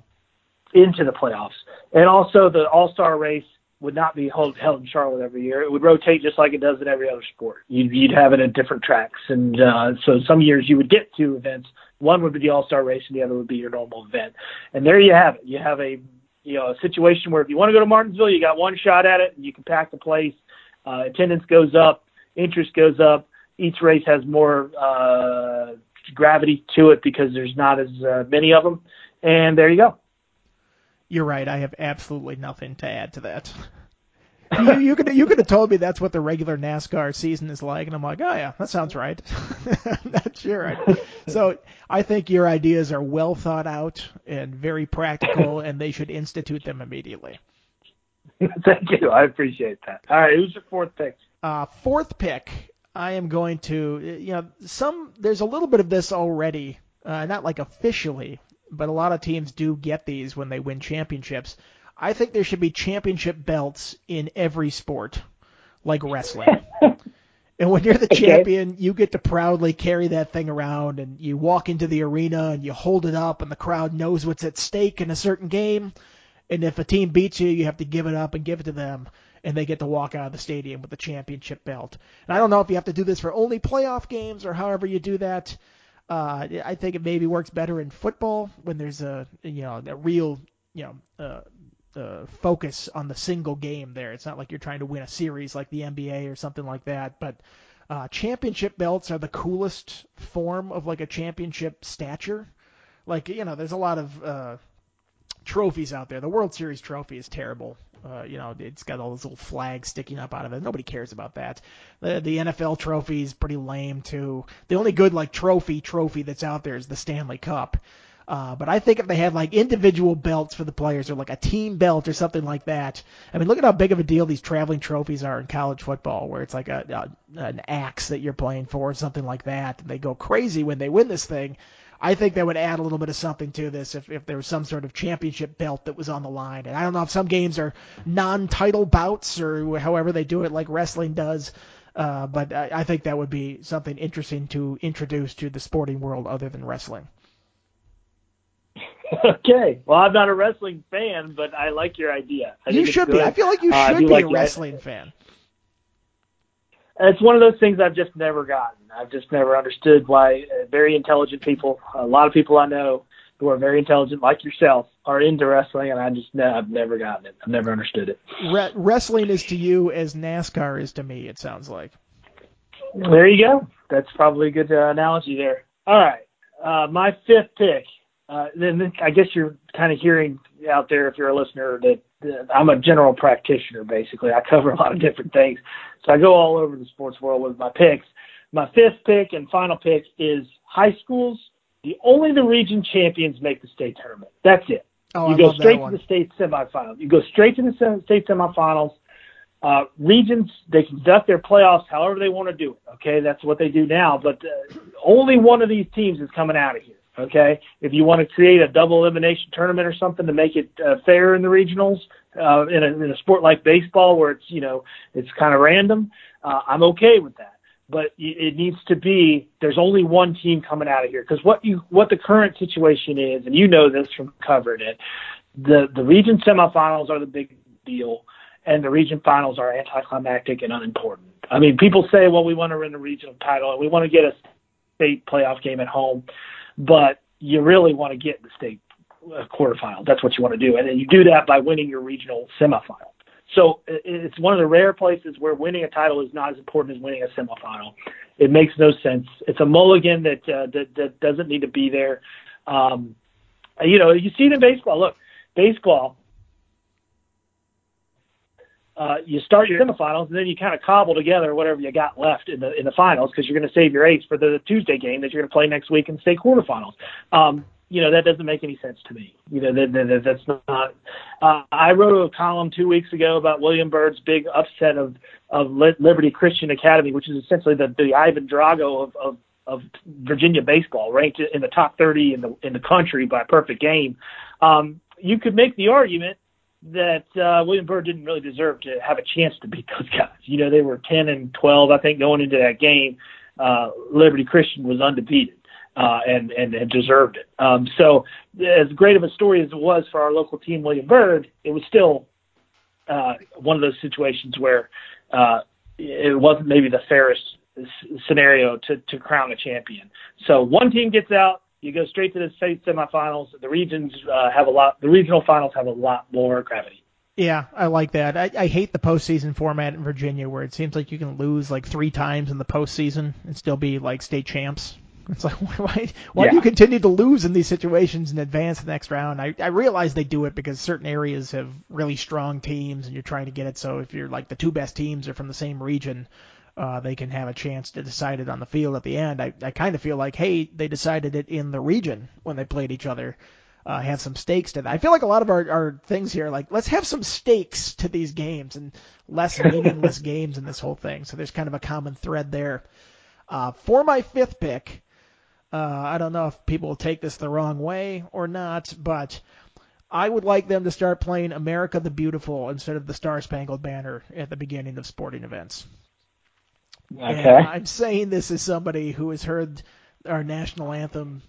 into the playoffs. And also, the All Star race would not be held, held in Charlotte every year. It would rotate just like it does in every other sport. You'd, you'd have it at different tracks, and uh, so some years you would get two events. One would be the All Star race, and the other would be your normal event. And there you have it. You have a you know a situation where if you want to go to Martinsville, you got one shot at it, and you can pack the place. Uh, attendance goes up, interest goes up. Each race has more uh, gravity to it because there's not as uh, many of them, and there you go. You're right. I have absolutely nothing to add to that you, you could you could have told me that's what the regular NASCAR season is like, and I'm like, oh yeah, that sounds right. [laughs] that's your idea. So I think your ideas are well thought out and very practical, [laughs] and they should institute them immediately. Thank you. I appreciate that. All right, who's your fourth pick? Uh, fourth pick. I am going to, you know, some there's a little bit of this already, uh, not like officially, but a lot of teams do get these when they win championships. I think there should be championship belts in every sport, like wrestling. [laughs] and when you're the okay. champion, you get to proudly carry that thing around, and you walk into the arena and you hold it up, and the crowd knows what's at stake in a certain game. And if a team beats you, you have to give it up and give it to them, and they get to walk out of the stadium with the championship belt. And I don't know if you have to do this for only playoff games or however you do that. Uh, I think it maybe works better in football when there's a you know a real you know uh, uh, focus on the single game there. It's not like you're trying to win a series like the NBA or something like that. But uh, championship belts are the coolest form of like a championship stature. Like you know, there's a lot of uh, trophies out there. The World Series trophy is terrible. Uh, you know, it's got all those little flags sticking up out of it. Nobody cares about that. The the NFL trophy is pretty lame too. The only good like trophy trophy that's out there is the Stanley Cup. Uh, but I think if they had like individual belts for the players or like a team belt or something like that, I mean, look at how big of a deal these traveling trophies are in college football, where it's like a, a an axe that you're playing for or something like that, and they go crazy when they win this thing. I think that would add a little bit of something to this if, if there was some sort of championship belt that was on the line. And I don't know if some games are non-title bouts or however they do it, like wrestling does. Uh, but I, I think that would be something interesting to introduce to the sporting world other than wrestling. Okay. Well, I'm not a wrestling fan, but I like your idea. I you should be. I feel like you uh, should be like a wrestling fan. It's one of those things I've just never gotten. I've just never understood why uh, very intelligent people, a lot of people I know, who are very intelligent, like yourself, are into wrestling, and I just I've never gotten it. I've never understood it. Re- wrestling is to you as NASCAR is to me. It sounds like. There you go. That's probably a good uh, analogy there. All right, uh, my fifth pick. Uh, then I guess you're kind of hearing out there, if you're a listener, that, that I'm a general practitioner. Basically, I cover a lot of different things, so I go all over the sports world with my picks. My fifth pick and final pick is high schools. The only the region champions make the state tournament. That's it. Oh, you I go straight to the state semifinals. You go straight to the state semifinals. Uh, regions they conduct their playoffs however they want to do it. Okay, that's what they do now. But uh, only one of these teams is coming out of here. Okay, if you want to create a double elimination tournament or something to make it uh, fair in the regionals, uh, in, a, in a sport like baseball where it's you know it's kind of random, uh, I'm okay with that. But it needs to be there's only one team coming out of here. Because what you what the current situation is and you know this from covering it the the region semifinals are the big deal and the region finals are anticlimactic and unimportant. I mean people say well we want to win the regional title and we want to get a state playoff game at home but you really want to get the state uh, quarterfinal that's what you want to do and then you do that by winning your regional semifinal so it's one of the rare places where winning a title is not as important as winning a semifinal. It makes no sense. It's a mulligan that uh, that, that doesn't need to be there. Um, you know, you see it in baseball. Look, baseball. Uh, you start your semifinals and then you kind of cobble together whatever you got left in the in the finals because you're going to save your ace for the Tuesday game that you're going to play next week in state quarterfinals. Um, you know that doesn't make any sense to me. You know that, that that's not. Uh, I wrote a column two weeks ago about William Byrd's big upset of of Liberty Christian Academy, which is essentially the the Ivan Drago of of, of Virginia baseball, ranked in the top 30 in the in the country by perfect game. Um, you could make the argument that uh, William Byrd didn't really deserve to have a chance to beat those [laughs] guys. You know, they were 10 and 12, I think, going into that game. Uh, Liberty Christian was undefeated uh, and, and and deserved it. Um, so, as great of a story as it was for our local team, William Byrd, it was still uh, one of those situations where uh, it wasn't maybe the fairest scenario to to crown a champion. So one team gets out, you go straight to the state semifinals. The regions uh, have a lot. The regional finals have a lot more gravity. Yeah, I like that. I, I hate the postseason format in Virginia, where it seems like you can lose like three times in the postseason and still be like state champs. [laughs] It's like [laughs] why why yeah. do you continue to lose in these situations and advance the next round? I I realize they do it because certain areas have really strong teams and you're trying to get it so if you're like the two best teams are from the same region, uh, they can have a chance to decide it on the field at the end. I I kind of feel like hey they decided it in the region when they played each other. Uh, have some stakes to that. I feel like a lot of our, our things here, like let's have some stakes to these games and less meaningless [laughs] games in this whole thing. So there's kind of a common thread there. Uh, for my fifth pick, uh, I don't know if people will take this the wrong way or not, but I would like them to start playing America the Beautiful instead of the Star Spangled Banner at the beginning of sporting events. Okay. And I'm saying this as somebody who has heard our national anthem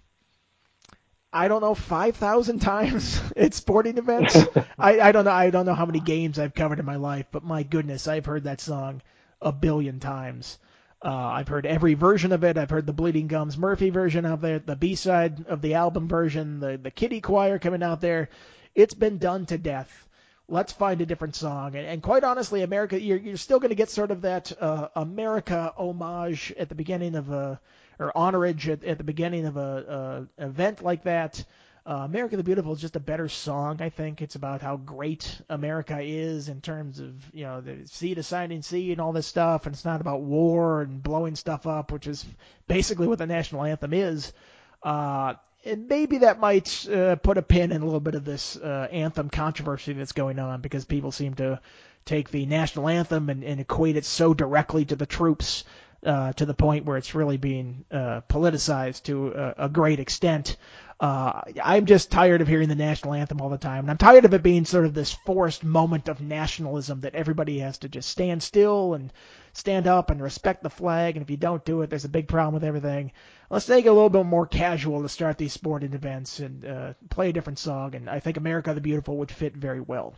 I don't know, five thousand [laughs] times at sporting events. [laughs] I, I don't know. I don't know how many games I've covered in my life, but my goodness, I've heard that song a billion times. Uh, I've heard every version of it. I've heard the Bleeding Gums Murphy version of it, the B-side of the album version, the the Kitty Choir coming out there. It's been done to death. Let's find a different song. And, and quite honestly, America, you're you're still going to get sort of that uh, America homage at the beginning of a or honorage at, at the beginning of a, a event like that. Uh, America the Beautiful is just a better song, I think. It's about how great America is in terms of, you know, the sea to shining sea and all this stuff. And it's not about war and blowing stuff up, which is basically what the national anthem is. Uh, maybe that might uh, put a pin in a little bit of this uh, anthem controversy that's going on because people seem to take the national anthem and, and equate it so directly to the troops uh, to the point where it's really being uh, politicized to a, a great extent. Uh, I'm just tired of hearing the national anthem all the time, and I'm tired of it being sort of this forced moment of nationalism that everybody has to just stand still and stand up and respect the flag. And if you don't do it, there's a big problem with everything. Let's make it a little bit more casual to start these sporting events and uh, play a different song. And I think America the Beautiful would fit very well.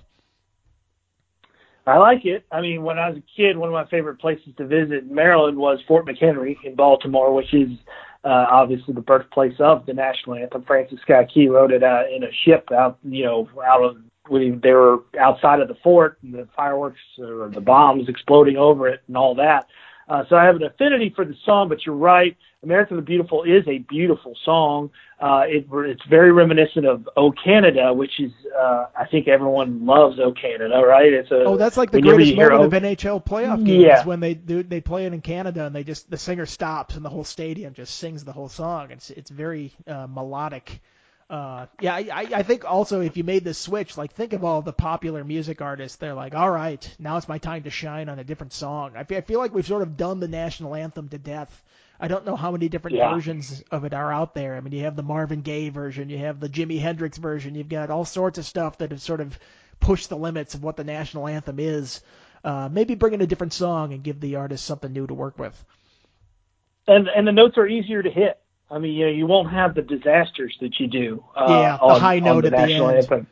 I like it. I mean, when I was a kid, one of my favorite places to visit in Maryland was Fort McHenry in Baltimore, which is uh, obviously the birthplace of the national anthem. Francis Scott Key wrote it uh, in a ship out, you know, out of when they were outside of the fort and the fireworks or the bombs exploding over it and all that. Uh, so I have an affinity for the song, but you're right. America the Beautiful is a beautiful song. Uh, it, it's very reminiscent of "O Canada," which is uh, I think everyone loves "O Canada," right? It's a oh, that's like the greatest moment of NHL playoff games yeah. when they do they play it in Canada and they just the singer stops and the whole stadium just sings the whole song. It's it's very uh, melodic. Uh, yeah, I, I think also if you made this switch, like think of all the popular music artists. They're like, all right, now it's my time to shine on a different song. I feel, I feel like we've sort of done the national anthem to death. I don't know how many different yeah. versions of it are out there. I mean, you have the Marvin Gaye version, you have the Jimi Hendrix version, you've got all sorts of stuff that have sort of pushed the limits of what the national anthem is. Uh, maybe bring in a different song and give the artist something new to work with. And and the notes are easier to hit. I mean, you know, you won't have the disasters that you do. Uh, yeah, the on, high note the at the end. Anthem.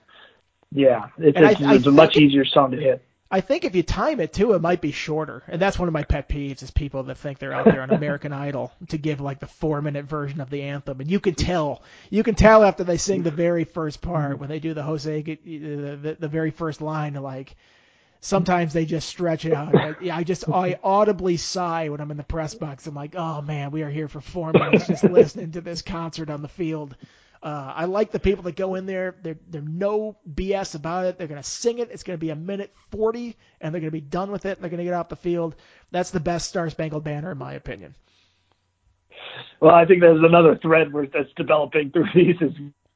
Yeah, it's, it's, I, it's a much easier song to hit. I think if you time it too, it might be shorter, and that's one of my pet peeves is people that think they're out there on American [laughs] Idol to give like the four minute version of the anthem, and you can tell, you can tell after they sing the very first part when they do the Jose, the the, the very first line, like sometimes they just stretch it out. I, I just I audibly sigh when I'm in the press box. I'm like, oh man, we are here for four minutes just listening to this concert on the field. Uh, I like the people that go in there. They're they're no BS about it. They're gonna sing it. It's gonna be a minute forty, and they're gonna be done with it. They're gonna get off the field. That's the best Star Spangled Banner in my opinion. Well, I think there's another thread that's developing through these is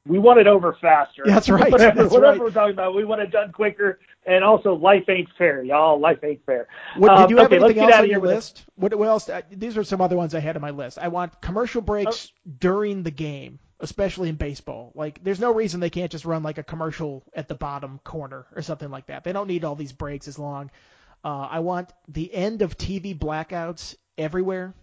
we want it over faster. That's right. whatever, That's whatever right. we're talking about, we want it done quicker. And also, life ain't fair, y'all. Life ain't fair. What, um, did you have okay, anything else on your list? What, what, else? Uh, these are some other ones I had on my list. I want commercial breaks oh. during the game, especially in baseball. Like, there's no reason they can't just run like a commercial at the bottom corner or something like that. They don't need all these breaks as long. Uh, I want the end of TV blackouts everywhere.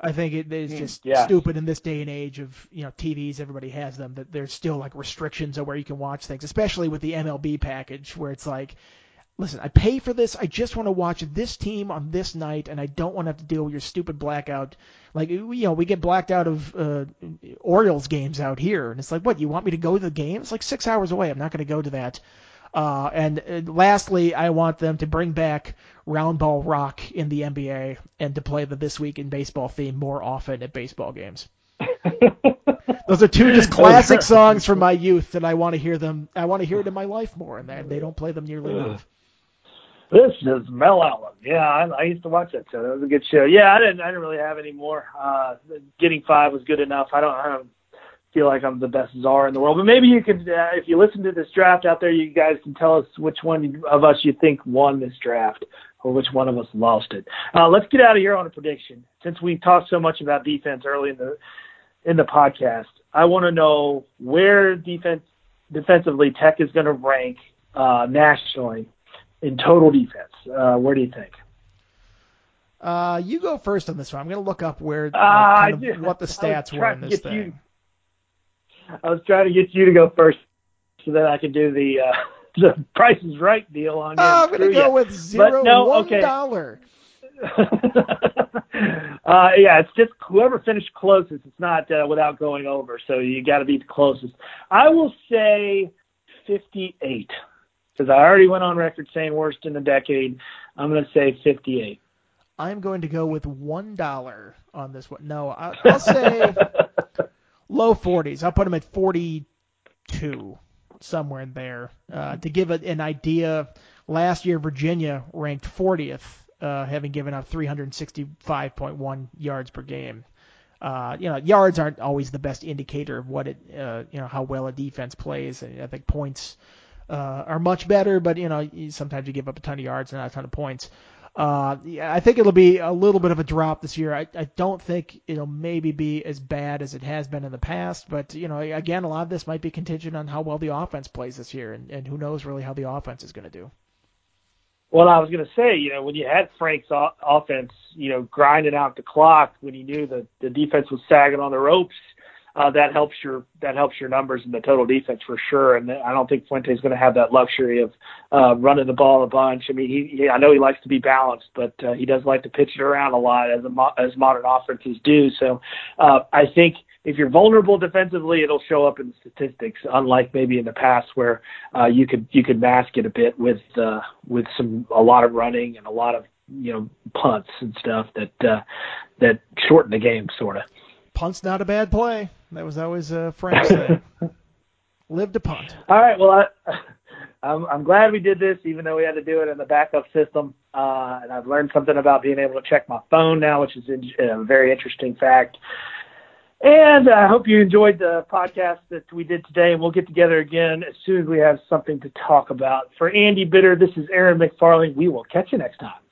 I think it is Hmm, just yeah. stupid in this day and age of you know TVs. Everybody has them. That there's still like restrictions on where you can watch things, especially with the MLB package, where it's like, listen, I pay for this. I just want to watch this team on this night, and I don't want to have to deal with your stupid blackout. Like you know, we get blacked out of uh, Orioles games out here, and it's like, what? You want me to go to the game? It's like six hours away. I'm not going to go to that. Uh, and uh, lastly, I want them to bring back Roundball Rock in the NBA and to play the This Week in Baseball theme more often at baseball games. [laughs] Those are two just classic songs from my youth that I want to hear them. I want to hear it in my life more, and they don't play them nearly enough. This is Mel Allen. Yeah, I, I used to watch that show. That was a good show. Yeah, I didn't. I didn't really have any more. Uh, getting five was good enough. I don't. I don't feel like I'm the best czar in the world, but maybe you could, uh, if you listen to this draft out there, you guys can tell us which one of us you think won this draft or which one of us lost it. Uh, let's get out of here on a prediction. Since we talked so much about defense early in the in the podcast, I want to know where defense defensively Tech is going to rank uh, nationally in total defense. Uh, where do you think? Uh, you go first on this one. I'm going to look up where uh, Uh, what the stats were in this get you- thing. I was trying to get you to go first so that I could do the uh, [laughs] the Price is Right deal on you. Oh, I'm going to go ya. with zero no, one okay. dollar. [laughs] uh, yeah, it's just whoever finished closest. It's not uh, without going over, so you got to be the closest. I will say 58 because I already went on record saying worst in the decade. I'm going to say 58. I'm going to go with one dollar on this one. No, I, I'll say [laughs] low 40s. I'll put them at 42, somewhere in there. Uh, to give it an idea, last year Virginia ranked 40th, uh, having given up 365.1 yards per game. Uh, you know, yards aren't always the best indicator of what it, uh, you know, how well a defense plays. I think points uh, are much better, but you know, sometimes you give up a ton of yards and not a ton of points. Uh, yeah, I think it'll be a little bit of a drop this year. I, I don't think it'll maybe be as bad as it has been in the past, but you know, again, a lot of this might be contingent on how well the offense plays this year, and, and who knows really how the offense is going to do. Well, I was going to say, you know, when you had Frank's offense, you know, grinding out the clock when he knew that the defense was sagging on the ropes, uh, that helps your that helps your numbers in the total defense for sure. And I don't think Fuente's going to have that luxury of uh, running the ball a bunch. I mean, he, he I know he likes to be balanced, but uh, he does like to pitch it around a lot as a, as modern offenses do. So uh, I think if you're vulnerable defensively, it'll show up in statistics. Unlike maybe in the past where uh, you could you could mask it a bit with uh, with some a lot of running and a lot of you know punts and stuff that uh, that shorten the game sort of. Punt's not a bad play. That was always uh, Frank's [laughs] thing. Live to punt. All right. Well, I, [laughs] I'm, I'm glad we did this, even though we had to do it in the backup system. Uh, and I've learned something about being able to check my phone now, which is a very interesting fact. And I hope you enjoyed the podcast that we did today, and we'll get together again as soon as we have something to talk about. For Andy Bitter, this is Aaron McFarling. We will catch you next time.